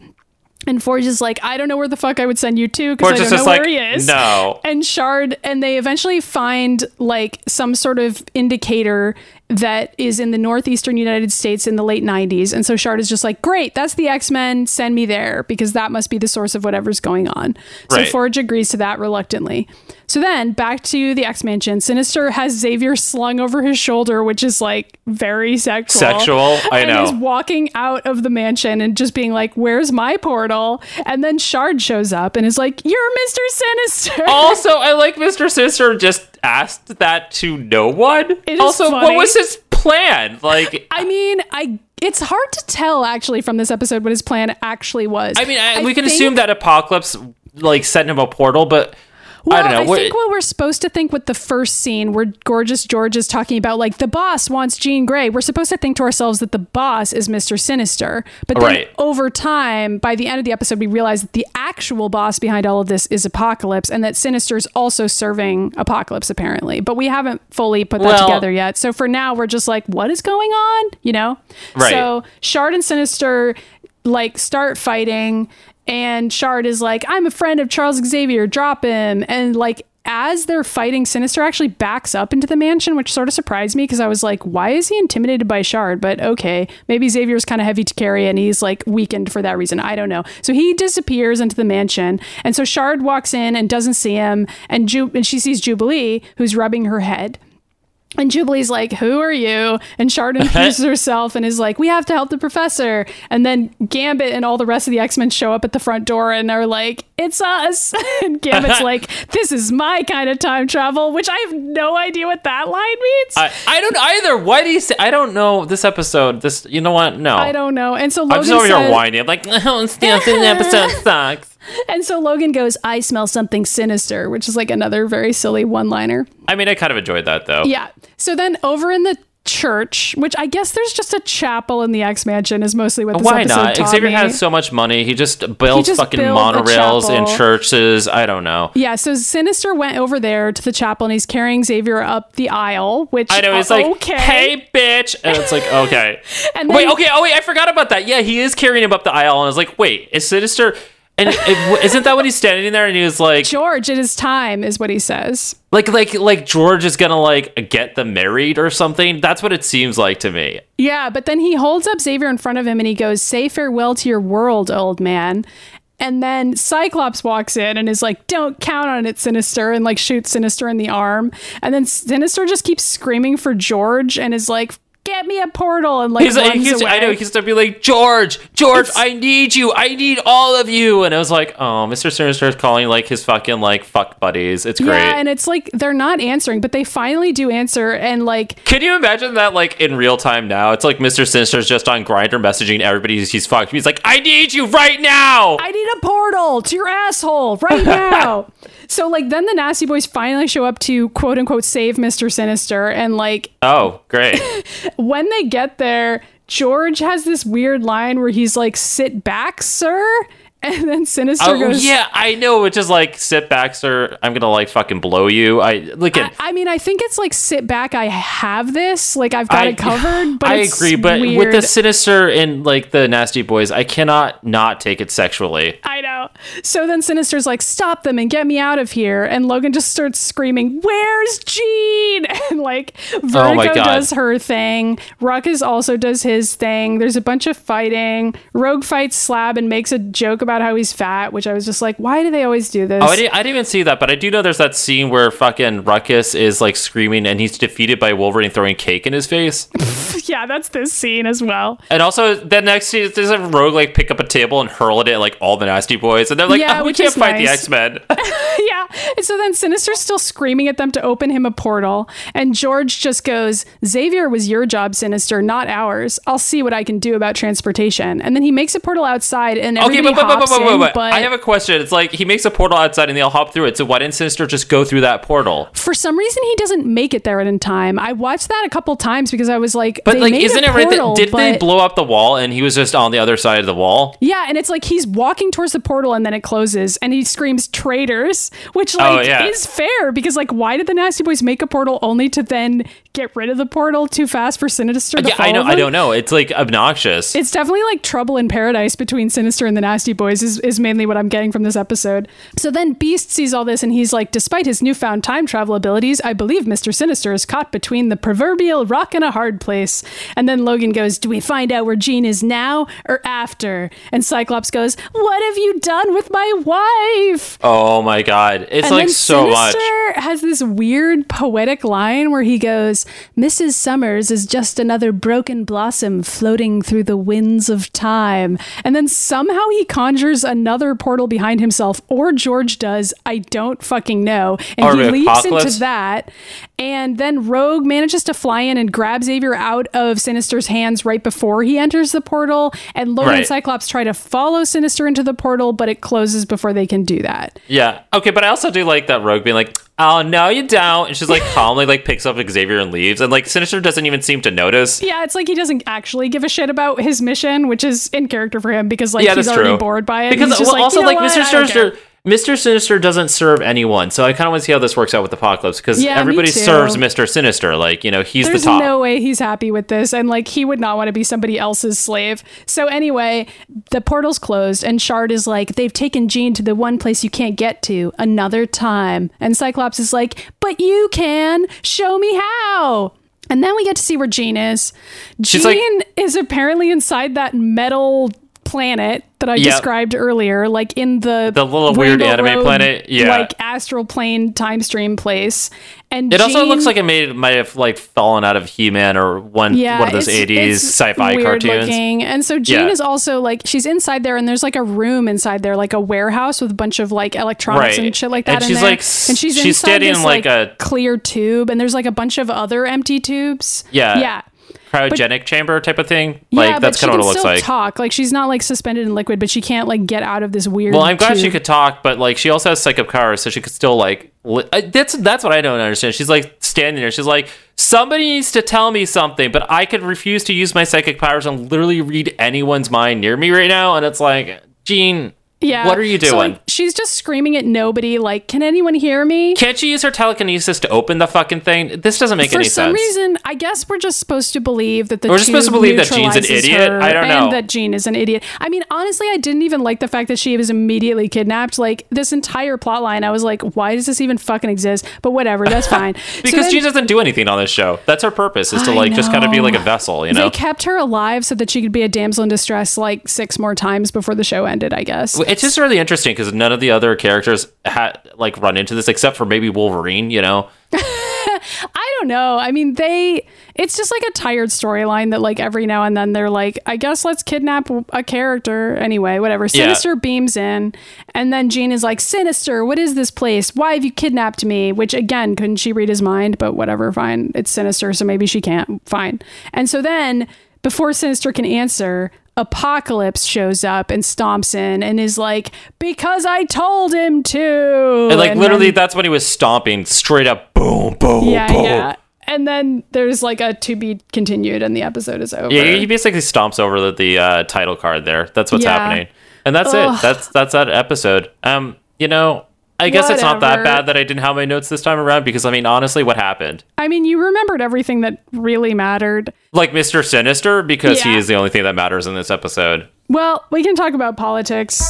And Forge is like, I don't know where the fuck I would send you to because I don't know where like, he is. no. And Shard, and they eventually find like some sort of indicator that is in the northeastern United States in the late 90s. And so Shard is just like, great, that's the X Men, send me there because that must be the source of whatever's going on. So Right. Forge agrees to that reluctantly. So then back to the X Mansion. Sinister has Xavier slung over his shoulder, which is like very sexual. Sexual? I and know. is walking out of the mansion and just being like, where's my portal? And then Shard shows up and is like, you're Mr. Sinister. also, I like Mr. Sinister just asked that to no one. It is also, funny. what was his plan? Like, I mean, I it's hard to tell actually from this episode what his plan actually was. I mean, I, we can think- assume that Apocalypse like sent him a portal, but Well, I don't know. I What- think what we're supposed to think with the first scene where Gorgeous George is talking about like the boss wants Jean Grey, we're supposed to think to ourselves that the boss is Mr. Sinister. But then Right. over time, by the end of the episode, we realize that the actual boss behind all of this is Apocalypse and that Sinister's also serving Apocalypse apparently. But we haven't fully put that Well- together yet. So for now, we're just like, what is going on? You know? Right. So Shard and Sinister like start fighting and Shard is like, I'm a friend of Charles Xavier, drop him. And like as they're fighting, Sinister actually backs up into the mansion, which sort of surprised me because I was like, why is he intimidated by Shard? But okay, maybe Xavier's kind of heavy to carry and he's like weakened for that reason. I don't know. So he disappears into the mansion. And so Shard walks in and doesn't see him. And, Ju- and she sees Jubilee, who's rubbing her head. And Jubilee's like, Who are you? And Shard introduces herself and is like, We have to help the professor. And then Gambit and all the rest of the X Men show up at the front door and they're like, It's us. And Gambit's like, This is my kind of time travel, which I have no idea what that line means. I, I, I don't either. Why do you say? I don't know this episode. This, you know what? No, I don't know. And so Logan I'm just over said- here whining. I'm like, oh, it's the episode sucks. And so Logan goes, I smell something sinister, which is like another very silly one liner. I mean, I kind of enjoyed that though. Yeah. So then over in the church, which I guess there's just a chapel in the X Mansion, is mostly what this Why episode not? taught Xavier me. has so much money. He just builds just fucking built monorails in churches. I don't know. Yeah, so Sinister went over there to the chapel and he's carrying Xavier up the aisle, which I know. He's uh, like, okay. "Hey, bitch," and it's like, "Okay." And wait, okay. Oh, wait. I forgot about that. Yeah, he is carrying him up the aisle, and I was like, "Wait, is Sinister?" And it, isn't that when he's standing there and he was like, George, it is time, is what he says. like, like, like George is gonna like get them married or something? That's what it seems like to me. Yeah, but then he holds up Xavier in front of him and he goes, Say farewell to your world, old man. And then Cyclops walks in and is like, Don't count on it, Sinister, and like shoots Sinister in the arm. And then Sinister just keeps screaming for George and is like, get me a portal and like He's like, he's, away. I know he's to be like George, George, I need you, I need all of you, and I was like, oh, Mister Sinister is calling like his fucking like fuck buddies. It's great. yeah, and it's like they're not answering, but they finally do answer, and like Can you imagine that like in real time now? It's like Mister Sinister's just on Grindr messaging everybody he's fucked. He's like, I need you right now. I need a portal to your asshole right now. so like then the nasty boys finally show up to quote unquote save Mr. Sinister and like oh, great. when they get there, George has this weird line where he's like, "Sit back, sir," and then Sinister Oh goes, yeah, I know. Which is like, sit back, sir. I'm gonna like fucking blow you. I look at. I, I mean, I think it's like, "Sit back, I have this." Like I've got I- it covered. But I agree, but with the sinister and like the nasty boys, I cannot not take it sexually. I know. So then Sinister's like, stop them and get me out of here. And Logan just starts screaming, Where's Jean? And like Vertigo Oh does her thing. Ruckus also does his thing. There's a bunch of fighting. Rogue fights Slab and makes a joke about how he's fat, which I was just like, why do they always do this? Oh, I didn't, I didn't even see that, but I do know there's that scene where fucking Ruckus is like screaming and he's defeated by Wolverine throwing cake in his face. yeah, that's this scene as well. and also, the next scene, there's a rogue like pick up a table and hurl it at like all the nasty boys, and they're like, Yeah, oh, we can't fight the nice. X Men. yeah. And so then Sinister's still screaming at them to open him a portal. And George just goes, Xavier was your job, Sinister, not ours. I'll see what I can do about transportation. And then he makes a portal outside and everybody but, but, but, hops but, but, in, but, but I have a question. It's like he makes a portal outside and they all hop through it. So why didn't Sinister just go through that portal? for some reason he doesn't make it there in time. I watched that a couple times because I was like, But they like, isn't it right that did they but- blow up the wall and he was just on the other side of the wall? Yeah, and it's like he's walking towards the portal and then it closes and he screams traitors, which oh, like Oh, yeah. is fair because like why did the Nasty Boys make a portal only to then get rid of the portal too fast for Sinister Yeah, I know. I don't know. It's like obnoxious. It's definitely like trouble in paradise between Sinister and the Nasty Boys is, is mainly what I'm getting from this episode. So then Beast sees all this and he's like, despite his newfound time travel abilities, I believe Mr. Sinister is caught between the proverbial rock and a hard place. And then Logan goes, Do we find out where Jean is now or after? And Cyclops goes, What have you done with my wife? oh my god, it's And like so much. Sinister has this weird poetic line where he goes, Mrs. Summers is just another broken blossom floating through the winds of time. And then somehow he conjures another portal behind himself, or George does. I don't fucking know. And Or he leaps apocalypse? into that. And then Rogue manages to fly in and grab Xavier out of Sinister's hands right before he enters the portal. And Logan and Cyclops try to follow Sinister into the portal, but it closes before they can do that. Yeah. Okay, but I also do like that Rogue being like, "Oh no, you don't," and she's like calmly like picks up Xavier and leaves, and like Sinister doesn't even seem to notice. Yeah, it's like he doesn't actually give a shit about his mission, which is in character for him because like yeah, he's already true. bored by it. Because well, also "You know like what? Mr. Sinister, care." Mr. Sinister doesn't serve anyone, so I kind of want to see how this works out with Apocalypse because Yeah, everybody serves Mr. Sinister. Like you know, he's There's the top. no way he's happy with this, and like he would not want to be somebody else's slave. So anyway, the portal's closed, and Shard is like, "They've taken Jean to the one place you can't get to another time." And Cyclops is like, "But you can. Show me how." And then we get to see where Jean is. Jean like- is apparently inside that metal planet that I Yep. described earlier, like in the The little weird anime Road, planet? Yeah. like astral plane time stream place. And It also looks like it made might have like fallen out of He Man or one one of those eighties sci-fi weird cartoons. Looking. And so Jean Yeah. is also like she's inside there, and there's like a room inside there, like a warehouse with a bunch of like electronics Right. and shit like And that. in she's, there. like, and she's she's inside standing this, in, like, a- clear tube, and there's like a bunch of other empty tubes. Yeah. yeah. Cryogenic chamber type of thing. yeah, Like but that's kind of what it looks still like. talk. Like she's not like suspended in liquid, but she can't like get out of this weird. Well, I'm glad she could talk, but like she also has psychic powers, so she could still like. Li- I- that's that's what I don't understand. She's like standing there. She's like, somebody needs to tell me something, but I could refuse to use my psychic powers and literally read anyone's mind near me right now. And it's like, Jean, Yeah. what are you So, doing? like, she's just screaming at nobody. Like, can anyone hear me? Can't she use her telekinesis to open the fucking thing? This doesn't make For any some sense. reason, I guess we're just supposed to believe that the We're just supposed to believe that Jean's an idiot? I don't know. that Jean is an idiot. I mean, honestly, I didn't even like the fact that she was immediately kidnapped. Like this entire plot line, I was like, why does this even fucking exist? But whatever, that's fine. So because then Jean doesn't do anything on this show. That's her purpose, is to like just kind of be like a vessel, you know? They kept her alive so that she could be a damsel in distress like six more times before the show ended. I guess. It's just really interesting because none of the other characters had like run into this except for maybe Wolverine, you know? I don't know. I mean, they it's just like a tired storyline that like every now and then they're like, I guess let's kidnap a character anyway, whatever. Yeah. Sinister beams in, and then Jean is like, Sinister, what is this place? Why have you kidnapped me? Which again, couldn't she read his mind? But whatever, fine. It's Sinister, so maybe she can't. Fine. And so then before Sinister can answer, Apocalypse shows up and stomps in and is like, because I told him to. And like And literally, then- that's when he was stomping straight up, boom, boom, yeah, boom. yeah. And then there's like a to be continued, and the episode is over. Yeah, he basically stomps over the, the uh, title card there. That's what's Yeah. happening, and that's Ugh. it. That's that's that episode. Um, you know, I guess it's not that bad that I didn't have my notes this time around because I mean, honestly, what happened? I mean, you remembered everything that really mattered. Like Mister Sinister, because he is the only thing that matters in this episode. Well, we can talk about politics.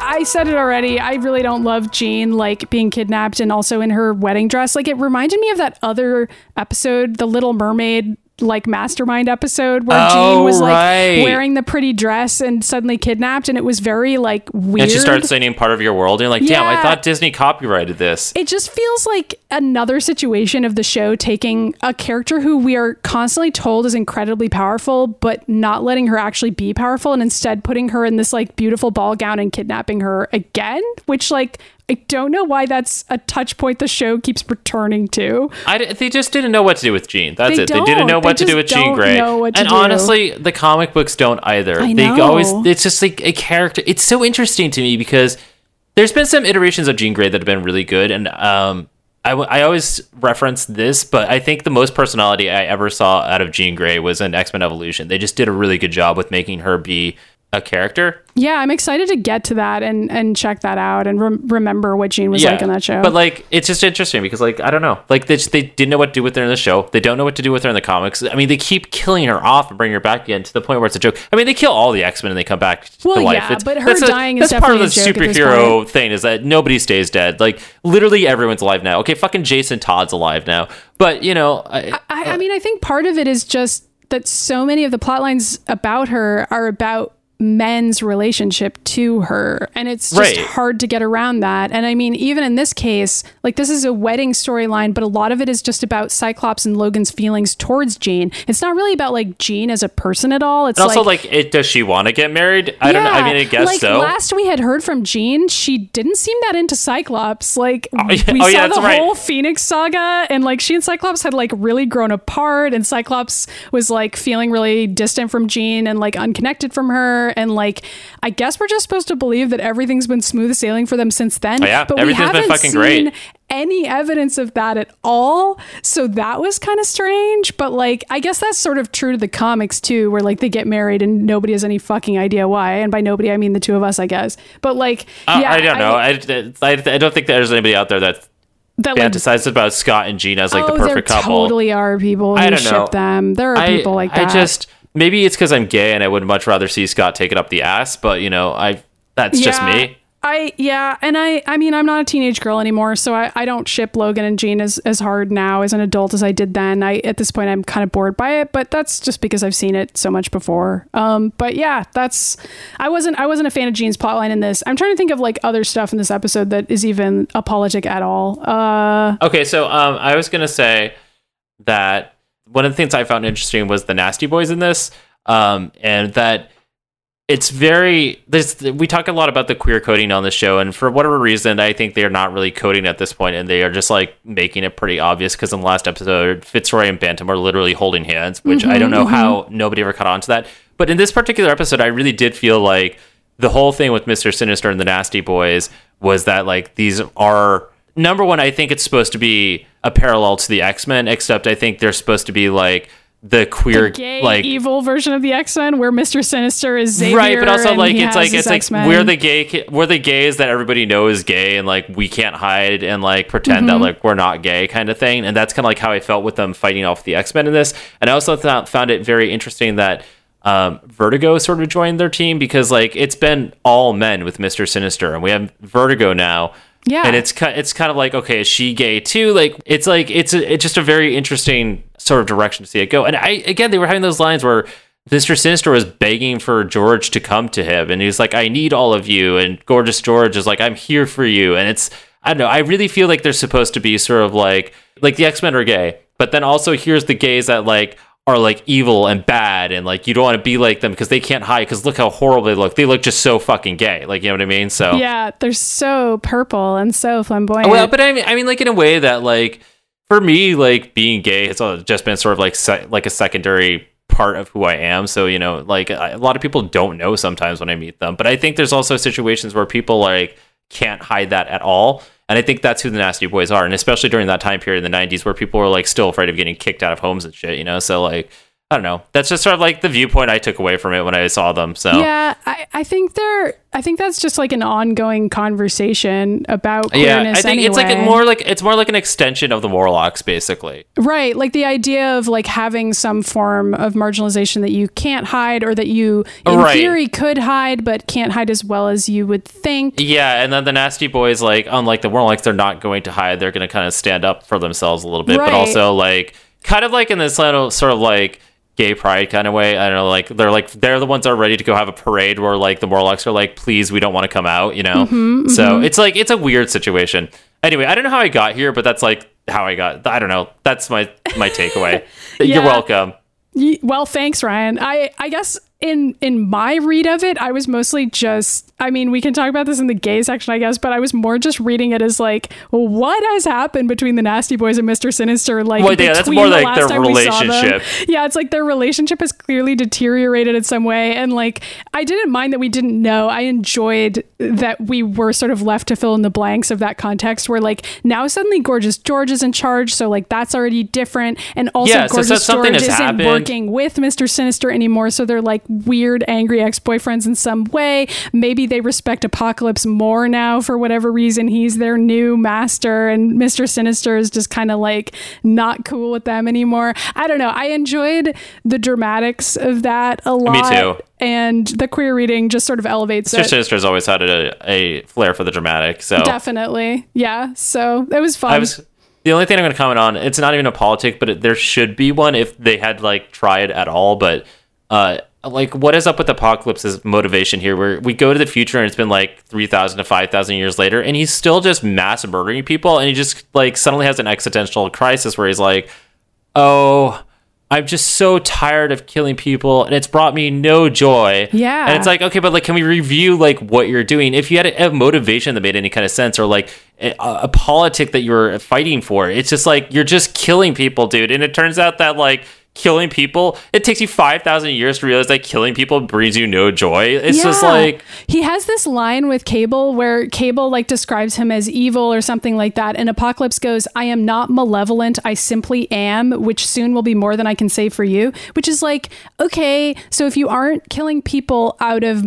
I said it already. I really don't love Jean like being kidnapped and also in her wedding dress. Like it reminded me of that other episode, the Little Mermaid like mastermind episode where Oh, Jean was like right. wearing the pretty dress and suddenly kidnapped and it was very like weird. And she started singing part of your world, and you're like, damn, I thought Disney copyrighted this. it just feels like another situation of the show taking a character who we are constantly told is incredibly powerful, but not letting her actually be powerful and instead putting her in this like beautiful ball gown and kidnapping her again, which like I don't know why that's a touch point the show keeps returning to. I they just didn't know what to do with Jean. That's They it. They didn't know what They to do with Jean Grey. know what to and do. honestly, the comic books don't either. I They know. always it's just like a character. It's so interesting to me because there's been some iterations of Jean Grey that have been really good, and um, I, w- I always reference this, but I think the most personality I ever saw out of Jean Grey was in X Men Evolution. They just did a really good job with making her be a character. Yeah, I'm excited to get to that and and check that out and rem- remember what Jean was like in that show. But like, it's just interesting because like I don't know, like they just, they didn't know what to do with her in the show. They don't know what to do with her in the comics. I mean, they keep killing her off and bringing her back again to the point where it's a joke. I mean, they kill all the X Men and they come back to life. yeah, but her that's a- dying is that's part of the definitely a joke at this superhero thing is that nobody stays dead. Like literally everyone's alive now. Okay, fucking Jason Todd's alive now, but you know, I, I, I uh, mean, I think part of it is just that so many of the plot lines about her are about men's relationship to her and it's just Right. hard to get around that and i mean even in this case like this is a wedding storyline but a lot of it is just about cyclops and logan's feelings towards jean it's not really about like jean as a person at all it's and also like like, it, does she want to get married? I don't know. I mean, I guess like so. last we had heard from Jean, she didn't seem that into Cyclops. Like oh, yeah. we Oh, saw yeah, the right. whole Phoenix saga, and like she and Cyclops had like really grown apart, and Cyclops was like feeling really distant from Jean and like unconnected from her, and like I guess we're just supposed to believe that everything's been smooth sailing for them since then. Oh, yeah, but we everything's been haven't fucking seen great. any evidence of that at all. So that was kind of strange. But like, I guess that's sort of true to the comics too, where like they get married and nobody has any fucking idea why. And by nobody, I mean the two of us, I guess. But like, Uh, yeah, I don't know. I, I, I don't think there's anybody out there that that like, fantasizes about Scott and Gina as like oh, the perfect couple. totally are people who I don't ship know. them. There are I, people like that. I just maybe it's because I'm gay and I would much rather see Scott take it up the ass, but you know, I that's just me. I yeah, and I I mean I'm not a teenage girl anymore, so I, I don't ship Logan and Jean as, as hard now as an adult as I did then. I at this point I'm kind of bored by it, but that's just because I've seen it so much before. Um, but yeah, that's I wasn't I wasn't a fan of Jean's plotline in this. I'm trying to think of like other stuff in this episode that is even apologetic at all. Uh, Okay, so um, I was gonna say that one of the things I found interesting was the Nasty Boys in this, um, and that it's very there's we talk a lot about the queer coding on the show, and for whatever reason, I think they are not really coding at this point, and they are just like making it pretty obvious because in the last episode, Fitzroy and Bantam are literally holding hands, which I don't know how nobody ever caught on to that. But in this particular episode, I really did feel like the whole thing with Mister Sinister and the Nasty Boys was that like these are number one. I think it's supposed to be a parallel to the X Men, except I think they're supposed to be like the queer, gay like evil version of the X Men where Mister Sinister is Xavier, right but also like it's like it's like X-Men. we're the gay we're the gays that everybody knows is gay and like we can't hide and like pretend Mm-hmm. that like we're not gay kind of thing and that's kind of like how i felt with them fighting off the x-men in this and i also thought, found it very interesting that um, Vertigo sort of joined their team because like it's been all men with Mister Sinister, and we have Vertigo now. Yeah. and it's ki- it's kind of like okay, is she gay too? Like it's like it's a, it's just a very interesting sort of direction to see it go. And I again, they were having those lines where Mr. Sinister was begging for George to come to him, and he's like, "I need all of you," and Gorgeous George is like, "I'm here for you," and it's I don't know. I really feel like they're supposed to be sort of like like the X Men are gay, but then also here's the gays that like are like evil and bad and like you don't want to be like them because they can't hide because look how horrible they look. They look just so fucking gay. Like you know what I mean? So Yeah, they're so purple and so flamboyant. well, but I mean, I mean, like in a way that like for me, like being gay has just been sort of like se- like a secondary part of who I am. So you know, like I- a lot of people don't know sometimes when I meet them. But I think there's also situations where people like can't hide that at all. And I think that's who the Nasty Boys are, and especially during that time period in the '90s where people were like still afraid of getting kicked out of homes and shit, you know. So like, I don't know. That's just sort of like the viewpoint I took away from it when I saw them. So Yeah, I, I think they're. I think that's just like an ongoing conversation about yeah. I think it's like more like it's more like an extension of the Morlocks, basically. right, like the idea of like having some form of marginalization that you can't hide, or that you, in Right. theory, could hide but can't hide as well as you would think. Yeah, and then the Nasty Boys, like, unlike the Morlocks, they're not going to hide. They're going to kind of stand up for themselves a little bit, Right. but also, like, kind of like in this little sort of like gay pride kind of way. I don't know, like, they're like, they're the ones that are ready to go have a parade where, like, the Morlocks are like, please, we don't want to come out, you know? Mm-hmm, so it's like, it's a weird situation. Anyway, I don't know how I got here, but that's like how I got, I don't know. That's my, my takeaway. You're welcome. Well, thanks, Ryan. I I guess in in my read of it, I was mostly just. I mean, we can talk about this in the gay section, I guess, but I was more just reading it as like, what has happened between the Nasty Boys and Mister Sinister? Like, Well, yeah, that's more the like their time we saw them. relationship. Yeah, it's like their relationship has clearly deteriorated in some way, and like I didn't mind that we didn't know. I enjoyed that we were sort of left to fill in the blanks of that context, where like now suddenly Gorgeous George is in charge, so like that's already different, and also Yeah, Gorgeous that's something George isn't happened. working with Mr. Sinister anymore, so they're like weird, angry ex boyfriends in some way. Maybe they respect Apocalypse more now for whatever reason. He's their new master, and Mr. Sinister is just kind of like not cool with them anymore. I don't know. I enjoyed the dramatics of that a lot. too. And the queer reading just sort of elevates Mr. it. Sinister's always had a, a flair for the dramatic, so. Definitely. Yeah. So it was fun. I was the only thing I'm going to comment on. It's not even a politic, but it, there should be one if they had like tried at all. But uh, like, what is up with Apocalypse's motivation here? Where we go to the future and it's been like three thousand to five thousand years later, and he's still just mass murdering people, and he just like suddenly has an existential crisis where he's like, "Oh." I'm just so tired of killing people, and it's brought me no joy. Yeah. and it's like, okay, but like, can we review like what you're doing? If you had a, a motivation that made any kind of sense, or like a, a politic that you were fighting for, it's just like you're just killing people, dude. And it turns out that like killing people, it takes you five thousand years to realize that killing people brings you no joy. It's just like, he has this line with Cable where Cable like describes him as evil or something like that, and Apocalypse goes, "I am not malevolent. I simply am, which soon will be more than I can say for you." Which is like, okay, so if you aren't killing people out of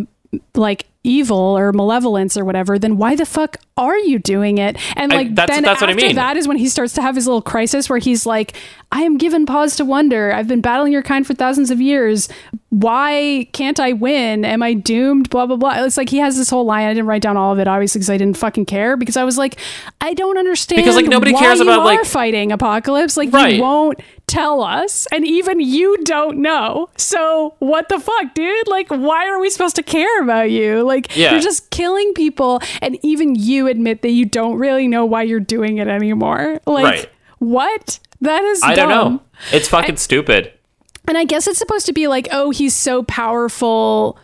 like evil or malevolence or whatever, then why the fuck are you doing it? And I- like that's- then that's what I after mean. that is when he starts to have his little crisis where he's like, I am given pause to wonder. I've been battling your kind for thousands of years. Why can't I win? Am I doomed? Blah blah blah. It's like he has this whole line. I didn't write down all of it, obviously, because I didn't fucking care. Because I was like, I don't understand. Because, like, nobody cares about, like- fighting apocalypse. Like Right. you won't tell us, and even you don't know. So what the fuck, dude? Like, why are we supposed to care about you? Like Yeah. you're just killing people, and even you admit that you don't really know why you're doing it anymore. Like Right. what? That is I don't know. It's fucking stupid. And I guess it's supposed to be like, oh, he's so powerful,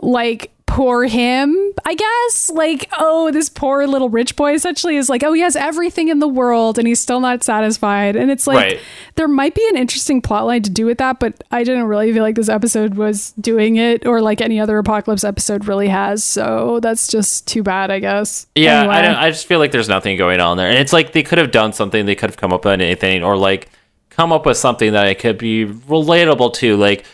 like poor him, I guess. Like, oh, this poor little rich boy essentially is like, oh, he has everything in the world and he's still not satisfied. And it's like, Right. there might be an interesting plotline to do with that, but I didn't really feel like this episode was doing it or like any other apocalypse episode really has. So that's just too bad, I guess. Yeah, I Anyway. don't. I just feel like there's nothing going on there, and it's like they could have done something. They could have come up with anything, or like come up with something that it could be relatable to. Like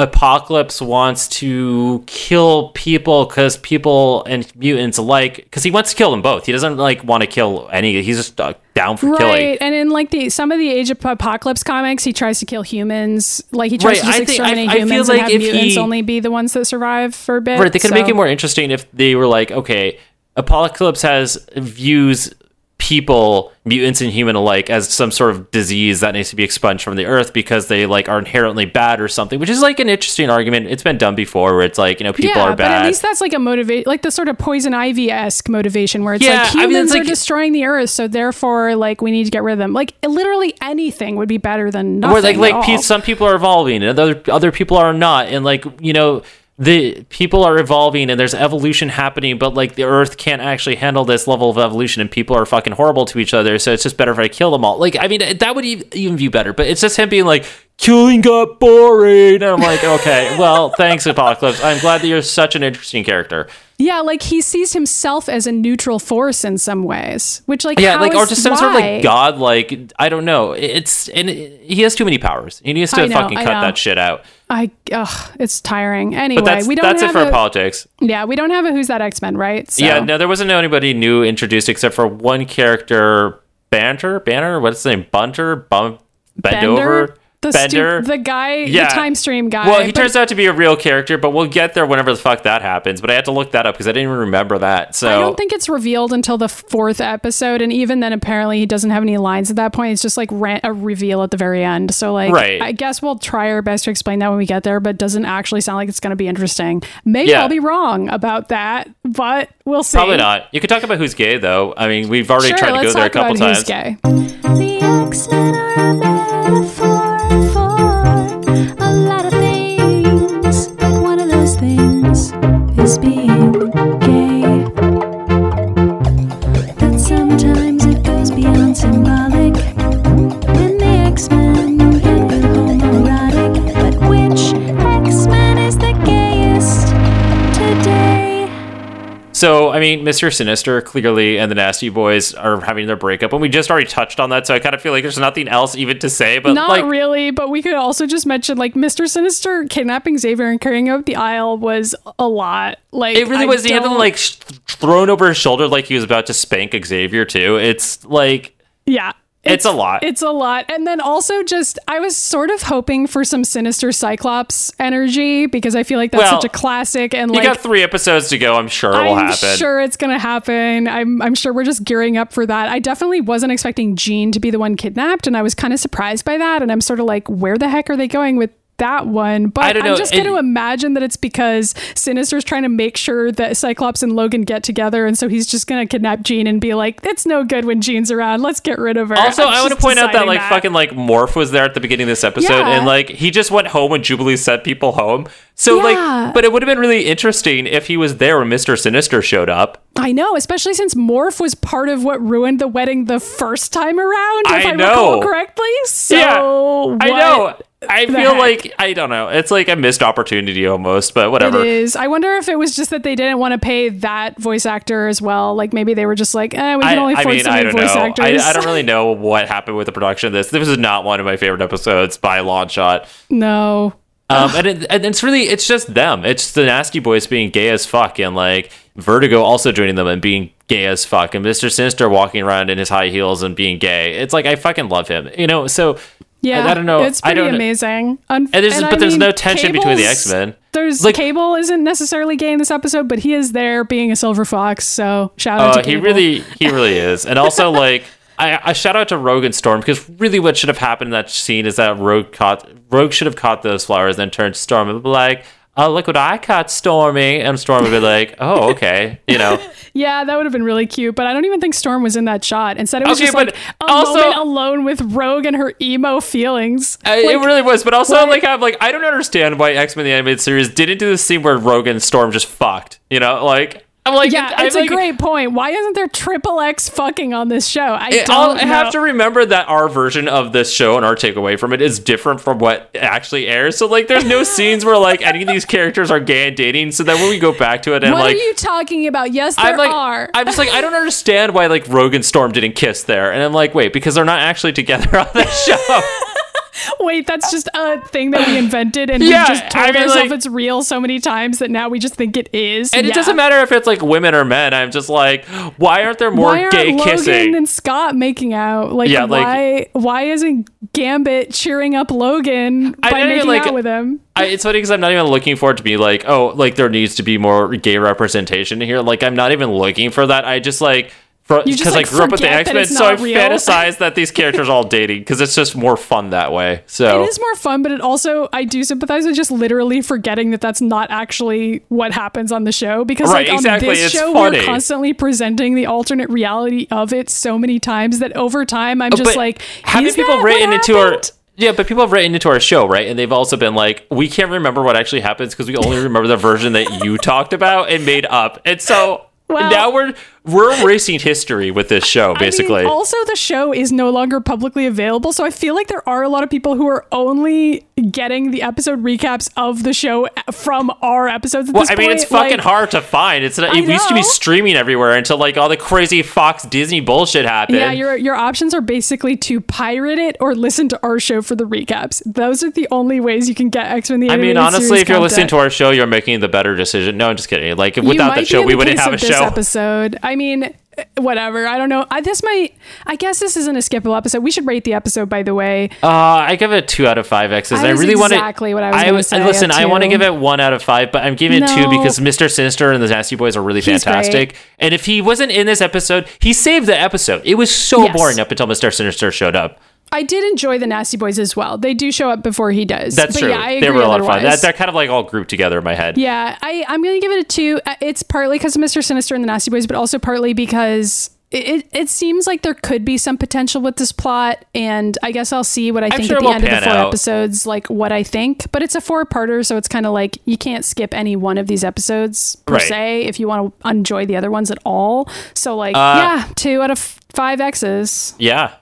Apocalypse wants to kill people because people and mutants alike. Because he wants to kill them both. He doesn't like want to kill any. He's just uh, down for killing. Right, and in like the some of the Age of Apocalypse comics, he tries to kill humans. Like he tries Right, to just I think- I- exterminate I feel humans like and have mutants he- only be the ones that survive for a bit. Right, they could make it more interesting if they were like, okay, Apocalypse has views people, mutants and human alike, as some sort of disease that needs to be expunged from the earth because they like are inherently bad or something, which is like an interesting argument. It's been done before where it's like, you know, people yeah, are but at least that's like a motivate, like the sort of poison ivy esque motivation where it's Yeah, like I mean, humans it's are like- destroying the earth, so therefore, like we need to get rid of them. Like literally anything would be better than nothing. where like like pe- some people are evolving and other other people are not and like you know the people are evolving and there's evolution happening but like the earth can't actually handle this level of evolution and people are fucking horrible to each other so it's just better if i kill them all. Like i mean that would even be better but it's just him being like killing got boring. And i'm like okay well thanks apocalypse. I'm glad that you're such an interesting character. Yeah, like he sees himself as a neutral force in some ways, which like yeah like or just some sort of like god like i don't know. It's and it, he has too many powers he needs to know, fucking I cut know. that shit out. I ugh, it's tiring. Anyway, but that's we don't that's it for a, politics. Yeah, we don't have a who's that X Men, right? So, Yeah, no, there wasn't anybody new introduced except for one character, Banter, Banner, what's his name, Bunter, Bum, Bend over, the Bender. stu- the guy, Yeah. the time stream guy. well, he but- turns out to be a real character, but we'll get there whenever the fuck that happens. But I had to look that up because I didn't even remember that. So I don't think it's revealed until the fourth episode, and even then, apparently, he doesn't have any lines at that point. It's just like ran- a reveal at the very end. So, like, Right. I guess we'll try our best to explain that when we get there, but it doesn't actually sound like it's going to be interesting. Maybe Yeah. I'll be wrong about that, but we'll see. probably not. You could talk about who's gay though. I mean, we've already Sure, tried to go there a couple about times. who's gay. The X-Men are So, I mean, Mr. Sinister clearly and the Nasty Boys are having their breakup, and we just already touched on that. So I kind of feel like there's nothing else even to say. But Not like, really, but we could also just mention like Mr. Sinister kidnapping Xavier and carrying him up the aisle was a lot. Like It really I was. He had them like sh- thrown over his shoulder, like he was about to spank Xavier too. It's like yeah. It's a lot. It's a lot. And then also just I was sort of hoping for some sinister Cyclops energy because I feel like that's Well, such a classic and you like got three episodes to go. I'm sure it will happen. I'm sure it's gonna happen. I'm I'm sure we're just gearing up for that. I definitely wasn't expecting Jean to be the one kidnapped, and I was kind of surprised by that. And I'm sort of like, where the heck are they going with that one? But I don't know. I'm just going to imagine that it's because Sinister's trying to make sure that Cyclops and Logan get together, and so he's just gonna kidnap Jean and be like, it's no good when Jean's around. Let's get rid of her. Also, I'm I want to point out that like fucking like Morph was there at the beginning of this episode, Yeah. and like he just went home when Jubilee sent people home. So Yeah. like, but it would have been really interesting if he was there when Mister Sinister showed up. I know, especially since Morph was part of what ruined the wedding the first time around, if I I, know. recall correctly. So I what know. I feel heck? like I don't know. It's like a missed opportunity almost, but whatever. is. I wonder if it was just that they didn't want to pay that voice actor as well. Like maybe they were just like, eh, we I, can only I afford mean, so I many don't know. voice I, actors. I don't really know what happened with the production of this. This is not one of my favorite episodes by long shot. no. Um, and, it, and it's really it's just them. It's the Nasty Boys being gay as fuck, and like Vertigo also joining them and being gay as fuck, and Mister Sinister walking around in his high heels and being gay. It's like I fucking love him, you know. So Yeah, I, I don't know. It's I pretty amazing. Un- And there's- I but there's mean, no tension between the X-Men. There's Like- Cable isn't necessarily gay in this episode, but he is there being a silver fox. So shout out Uh, to he really, he really is. And also, like, I, I shout out to Rogue and Storm because really, what should have happened in that scene is that Rogue caught Rogue should have caught those flowers, then turned Storm and be like, "Oh, look what I caught, Stormy!" And Storm would be like, "Oh, okay," you know. Yeah, that would have been really cute, but I don't even think Storm was in that shot. Instead, it was Okay, just like a also- moment alone with Rogue and her emo feelings. I- it really was, but also what? like I'm like I don't understand why X Men the animated series didn't do the scene where Rogue and Storm just fucked. You know, like I'm like yeah, I'm it's like, a great point. Why isn't there triple X fucking on this show? I It- don't I have to remember that our version of this show and our takeaway from it is different from what actually airs. So like, there's no scenes where like any of these characters are gay and dating. So then when we go back to it and what like, are you talking about? Yes, there I'm like, are. I'm just like, I don't understand why like Rogue and Storm didn't kiss there. And I'm like, wait, because they're not actually together on the show. Wait, that's just a thing that we invented, and Yeah, we just told I mean, ourselves like- it's real so many times that now we just think it is. and Yeah. it doesn't matter if it's like women or men. I'm just like, why aren't there more why aren't gay Logan kissing? and Scott making out? Like, Yeah, like- why? why isn't Gambit cheering up Logan I by don't making like- out with him? I, it's funny because I'm not even looking for it to be like, oh, like there needs to be more gay representation here. Like I'm not even looking for that. I just like because like, I grew up with the X Men, so I real. fantasize that these characters are all dating because it's just more fun that way. So It is more fun, but it also I do sympathize with just literally forgetting that that's not actually what happens on the show because Right, like on exactly, this it's show funny. we're constantly presenting the alternate reality of it so many times that over time I'm oh, just But like having people written into our yeah, but people have written into our show, right? And they've also been like, we can't remember what actually happens because we only remember the version that you talked about and made up. And so Well- now we're we're erasing history with this show, basically. I mean, also, the show is no longer publicly available, so I feel like there are a lot of people who are only getting the episode recaps of the show uh, from our episodes. At well, this I mean, it's fucking Like, hard to find. It's not, it used to be streaming everywhere until like all the crazy Fox Disney bullshit happened. Yeah, your your options are basically to pirate it or listen to our show for the recaps. Those are the only ways you can get X Men the I mean, honestly, if you're listening to our show, you're making the better decision. No, I'm just kidding. Like, without the show, we wouldn't have a show. episode. I mean, whatever. I don't know. I, this might. I guess this isn't a skippable episode. We should rate the episode, by the way. Uh, I give it two out of five X's. I I really want to. exactly what I was gonna say, Listen, I want to give it one out of five, but I'm giving it two because Mr. Sinister and the Nasty Boys are really He's fantastic. And if he wasn't in this episode, he saved the episode. It was so Yes. boring up until Mr. Sinister showed up. I did enjoy the Nasty Boys as well. They do show up before he does. That's but true. Yeah, I they agree were a lot of fun. That, they're kind of like all grouped together in my head. Yeah, I, I'm going to give it a two. Uh, It's partly because of Mr. Sinister and the Nasty Boys, but also partly because it, it, seems like there could be some potential with this plot. And I guess I'll see what I think sure at the end of the four out. episodes, like what I think. But it's a four parter, so it's kind of like you can't skip any one of these episodes per Right. se if you want to enjoy the other ones at all. So, like, Uh, yeah, two out of five X's. Yeah.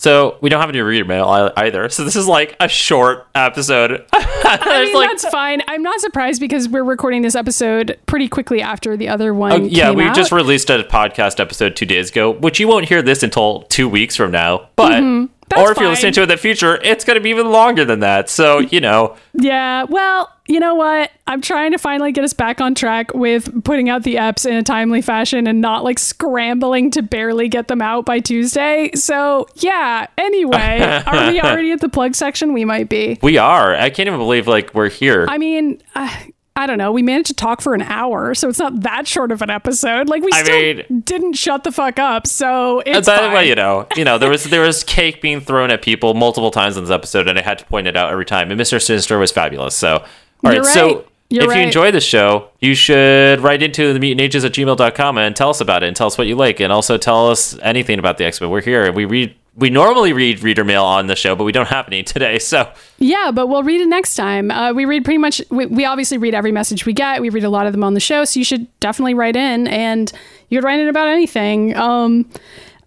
So we don't have any reader mail either. So this is like a short episode. I mean, like that's fine. I'm not surprised because we're recording this episode pretty quickly after the other one. Oh, yeah, we out. just released a podcast episode two days ago, which you won't hear this until two weeks from now. But Mm-hmm. That's or if you're listening to it in the future, it's going to be even longer than that. So you know, Yeah, well, you know what? I'm trying to finally get us back on track with putting out the eps in a timely fashion and not like scrambling to barely get them out by Tuesday. So, yeah, anyway, are we already at the plug section? We might be. we are. I can't even believe like we're here. I mean, uh, I don't know. We managed to talk for an hour, so it's not that short of an episode. Like we I still mean- didn't shut the fuck up. So it's But, fine. well, you know, you know, there was there was cake being thrown at people multiple times in this episode, and I had to point it out every time. And Mr. Sinister was fabulous. So, all right, You're so right. You're if you enjoy the show, you should write into themutantages at gmail.com and tell us about it and tell us what you like and also tell us anything about the X-Men. We're here and we read we normally read reader mail on the show, but we don't have any today. So Yeah, but we'll read it next time. Uh, we read pretty much, we, we obviously read every message we get. We read a lot of them on the show, so you should definitely write in and you could write in about anything. Um,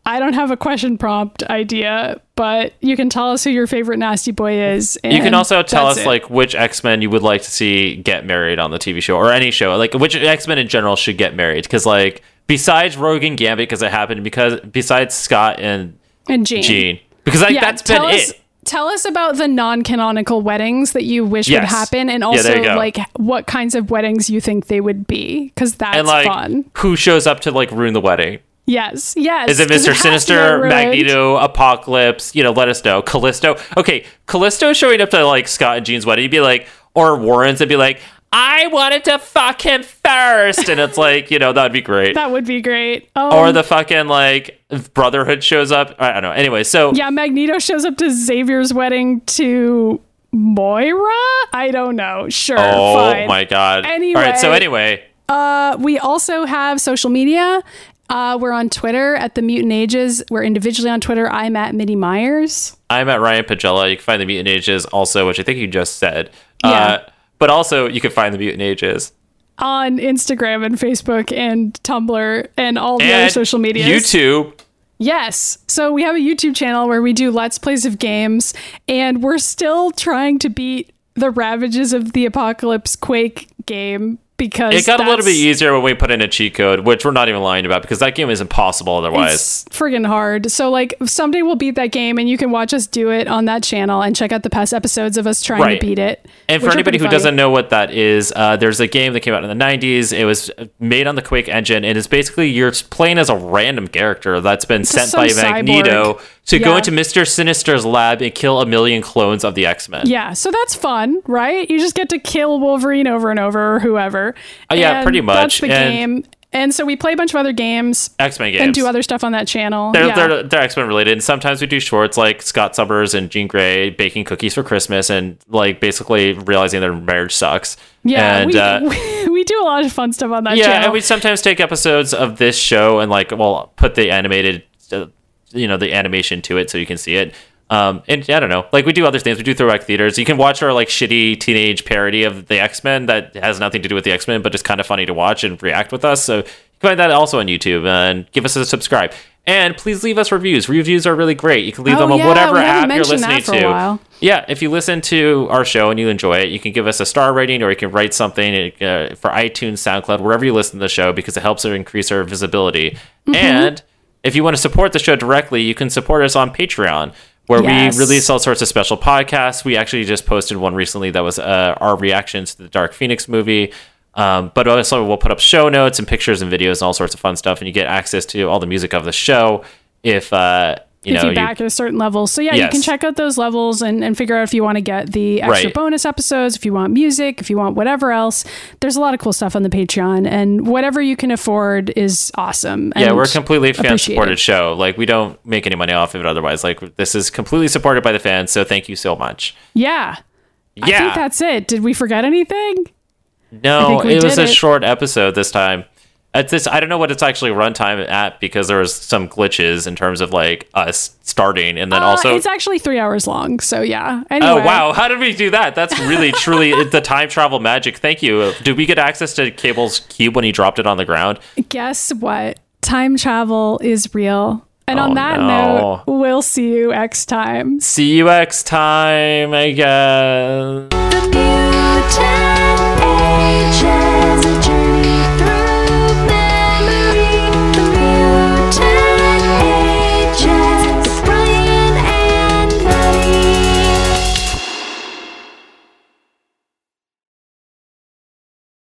I don't have a question prompt idea, but you can tell us who your favorite nasty boy is. you can also tell us it. like which X-Men you would like to see get married on the TV show or any show. Like which X-Men in general should get married because like besides Rogue and Gambit because it happened because besides Scott and and Jean. Gene because like Yeah, that's been tell us, it. Tell us about the non-canonical weddings that you wish would happen, and also go. like what kinds of weddings you think they would be, because that's and like fun. who shows up to like ruin the wedding? Yes, yes. Is it Mr. Sinister. Magneto, Apocalypse? You know, let us know. Callisto. Okay, Callisto showing up to like Scott and Jean's wedding, you'd be like, or Warren's, and be like, I wanted to fuck him first, and it's like, you know, that'd be great. That would be great. Um, or the fucking like Brotherhood shows up. I don't know. Anyway, so yeah, Magneto shows up to Xavier's wedding to Moira. I don't know. Sure, oh fine. my god. All right. So Anyway. anyway, Uh, we also have social media. Uh, we're on Twitter at the Mutant Ages. We're individually on Twitter. I'm at MIDI Myers. I'm at Ryan Pagella. You can find the Mutant Ages also, which I think you just said. Yeah. Uh, but also, you can find the Mutant Ages on Instagram and Facebook and Tumblr and all the other social media. YouTube. Yes. So we have a YouTube channel where we do Let's Plays of games, and we're still trying to beat the Ravages of the Apocalypse Quake game because It got a little bit easier when we put in a cheat code, which we're not even lying about because that game is impossible otherwise. It's friggin' hard. So like someday we'll beat that game, and you can watch us do it on that channel and check out the past episodes of us trying Right. to beat it. And for anybody who funny. doesn't know what that is, uh, there's a game that came out in the 90s. It was made on the Quake engine, and it's basically you're playing as a random character that's been sent by cyborg. To go into Mr. Sinister's lab and kill a million clones of the X Men. Yeah, so that's fun, right? You just get to kill Wolverine over and over or whoever. Oh, yeah, And pretty much. That's the And- game. And so we play a bunch of other games X Men games. and do other stuff on that channel. They're, yeah. they're, they're X Men related. And sometimes we do shorts like Scott Summers and Jean Grey baking cookies for Christmas and like basically realizing their marriage sucks. yeah, And, we, uh, we do a lot of fun stuff on that yeah, channel. and we sometimes take episodes of this show and like, well, put the animated, uh, you know, the animation to it so you can see it. Um, and I don't know, like we do other things. We do throwback theaters. You can watch our like shitty teenage parody of the X Men that has nothing to do with the X Men, but it's kind of funny to watch and react with us. So you can find that also on YouTube and give us a subscribe. And please leave us reviews. Reviews are really great. You can leave Oh, them on yeah, whatever app you're listening to. Yeah, if you listen to our show and you enjoy it, you can give us a star rating or you can write something uh, for iTunes, SoundCloud, wherever you listen to the show because it helps to increase our visibility. Mm-hmm. And if you want to support the show directly, you can support us on Patreon. Where Yes. we release all sorts of special podcasts. We actually just posted one recently that was uh, our reactions to the Dark Phoenix movie. Um, but also, we'll put up show notes and pictures and videos and all sorts of fun stuff, and you get access to all the music of the show. If uh, you if know, you back at a certain level. So yeah, you can check out those levels and, and figure out if you want to get the extra Right. bonus episodes, if you want music, if you want whatever else. There's a lot of cool stuff on the Patreon and whatever you can afford is awesome. Yeah, we're a completely fan supported show. Like we don't make any money off of it otherwise. Like this is completely supported by the fans, so thank you so much. Yeah. I think Yeah. that's it. Did we forget anything? No, it was a it. short episode this time. At this I don't know what it's actually runtime at because there was some glitches in terms of like us starting and then Uh, also it's actually three hours long. So yeah. Anyway, Oh wow, how did we do that? That's really truly the time travel magic. Thank you. Did we get access to Cable's cube when he dropped it on the ground? Guess what? Time travel is real. And Oh, on that no. note, we'll see you next time. See you next time, I guess. The mutant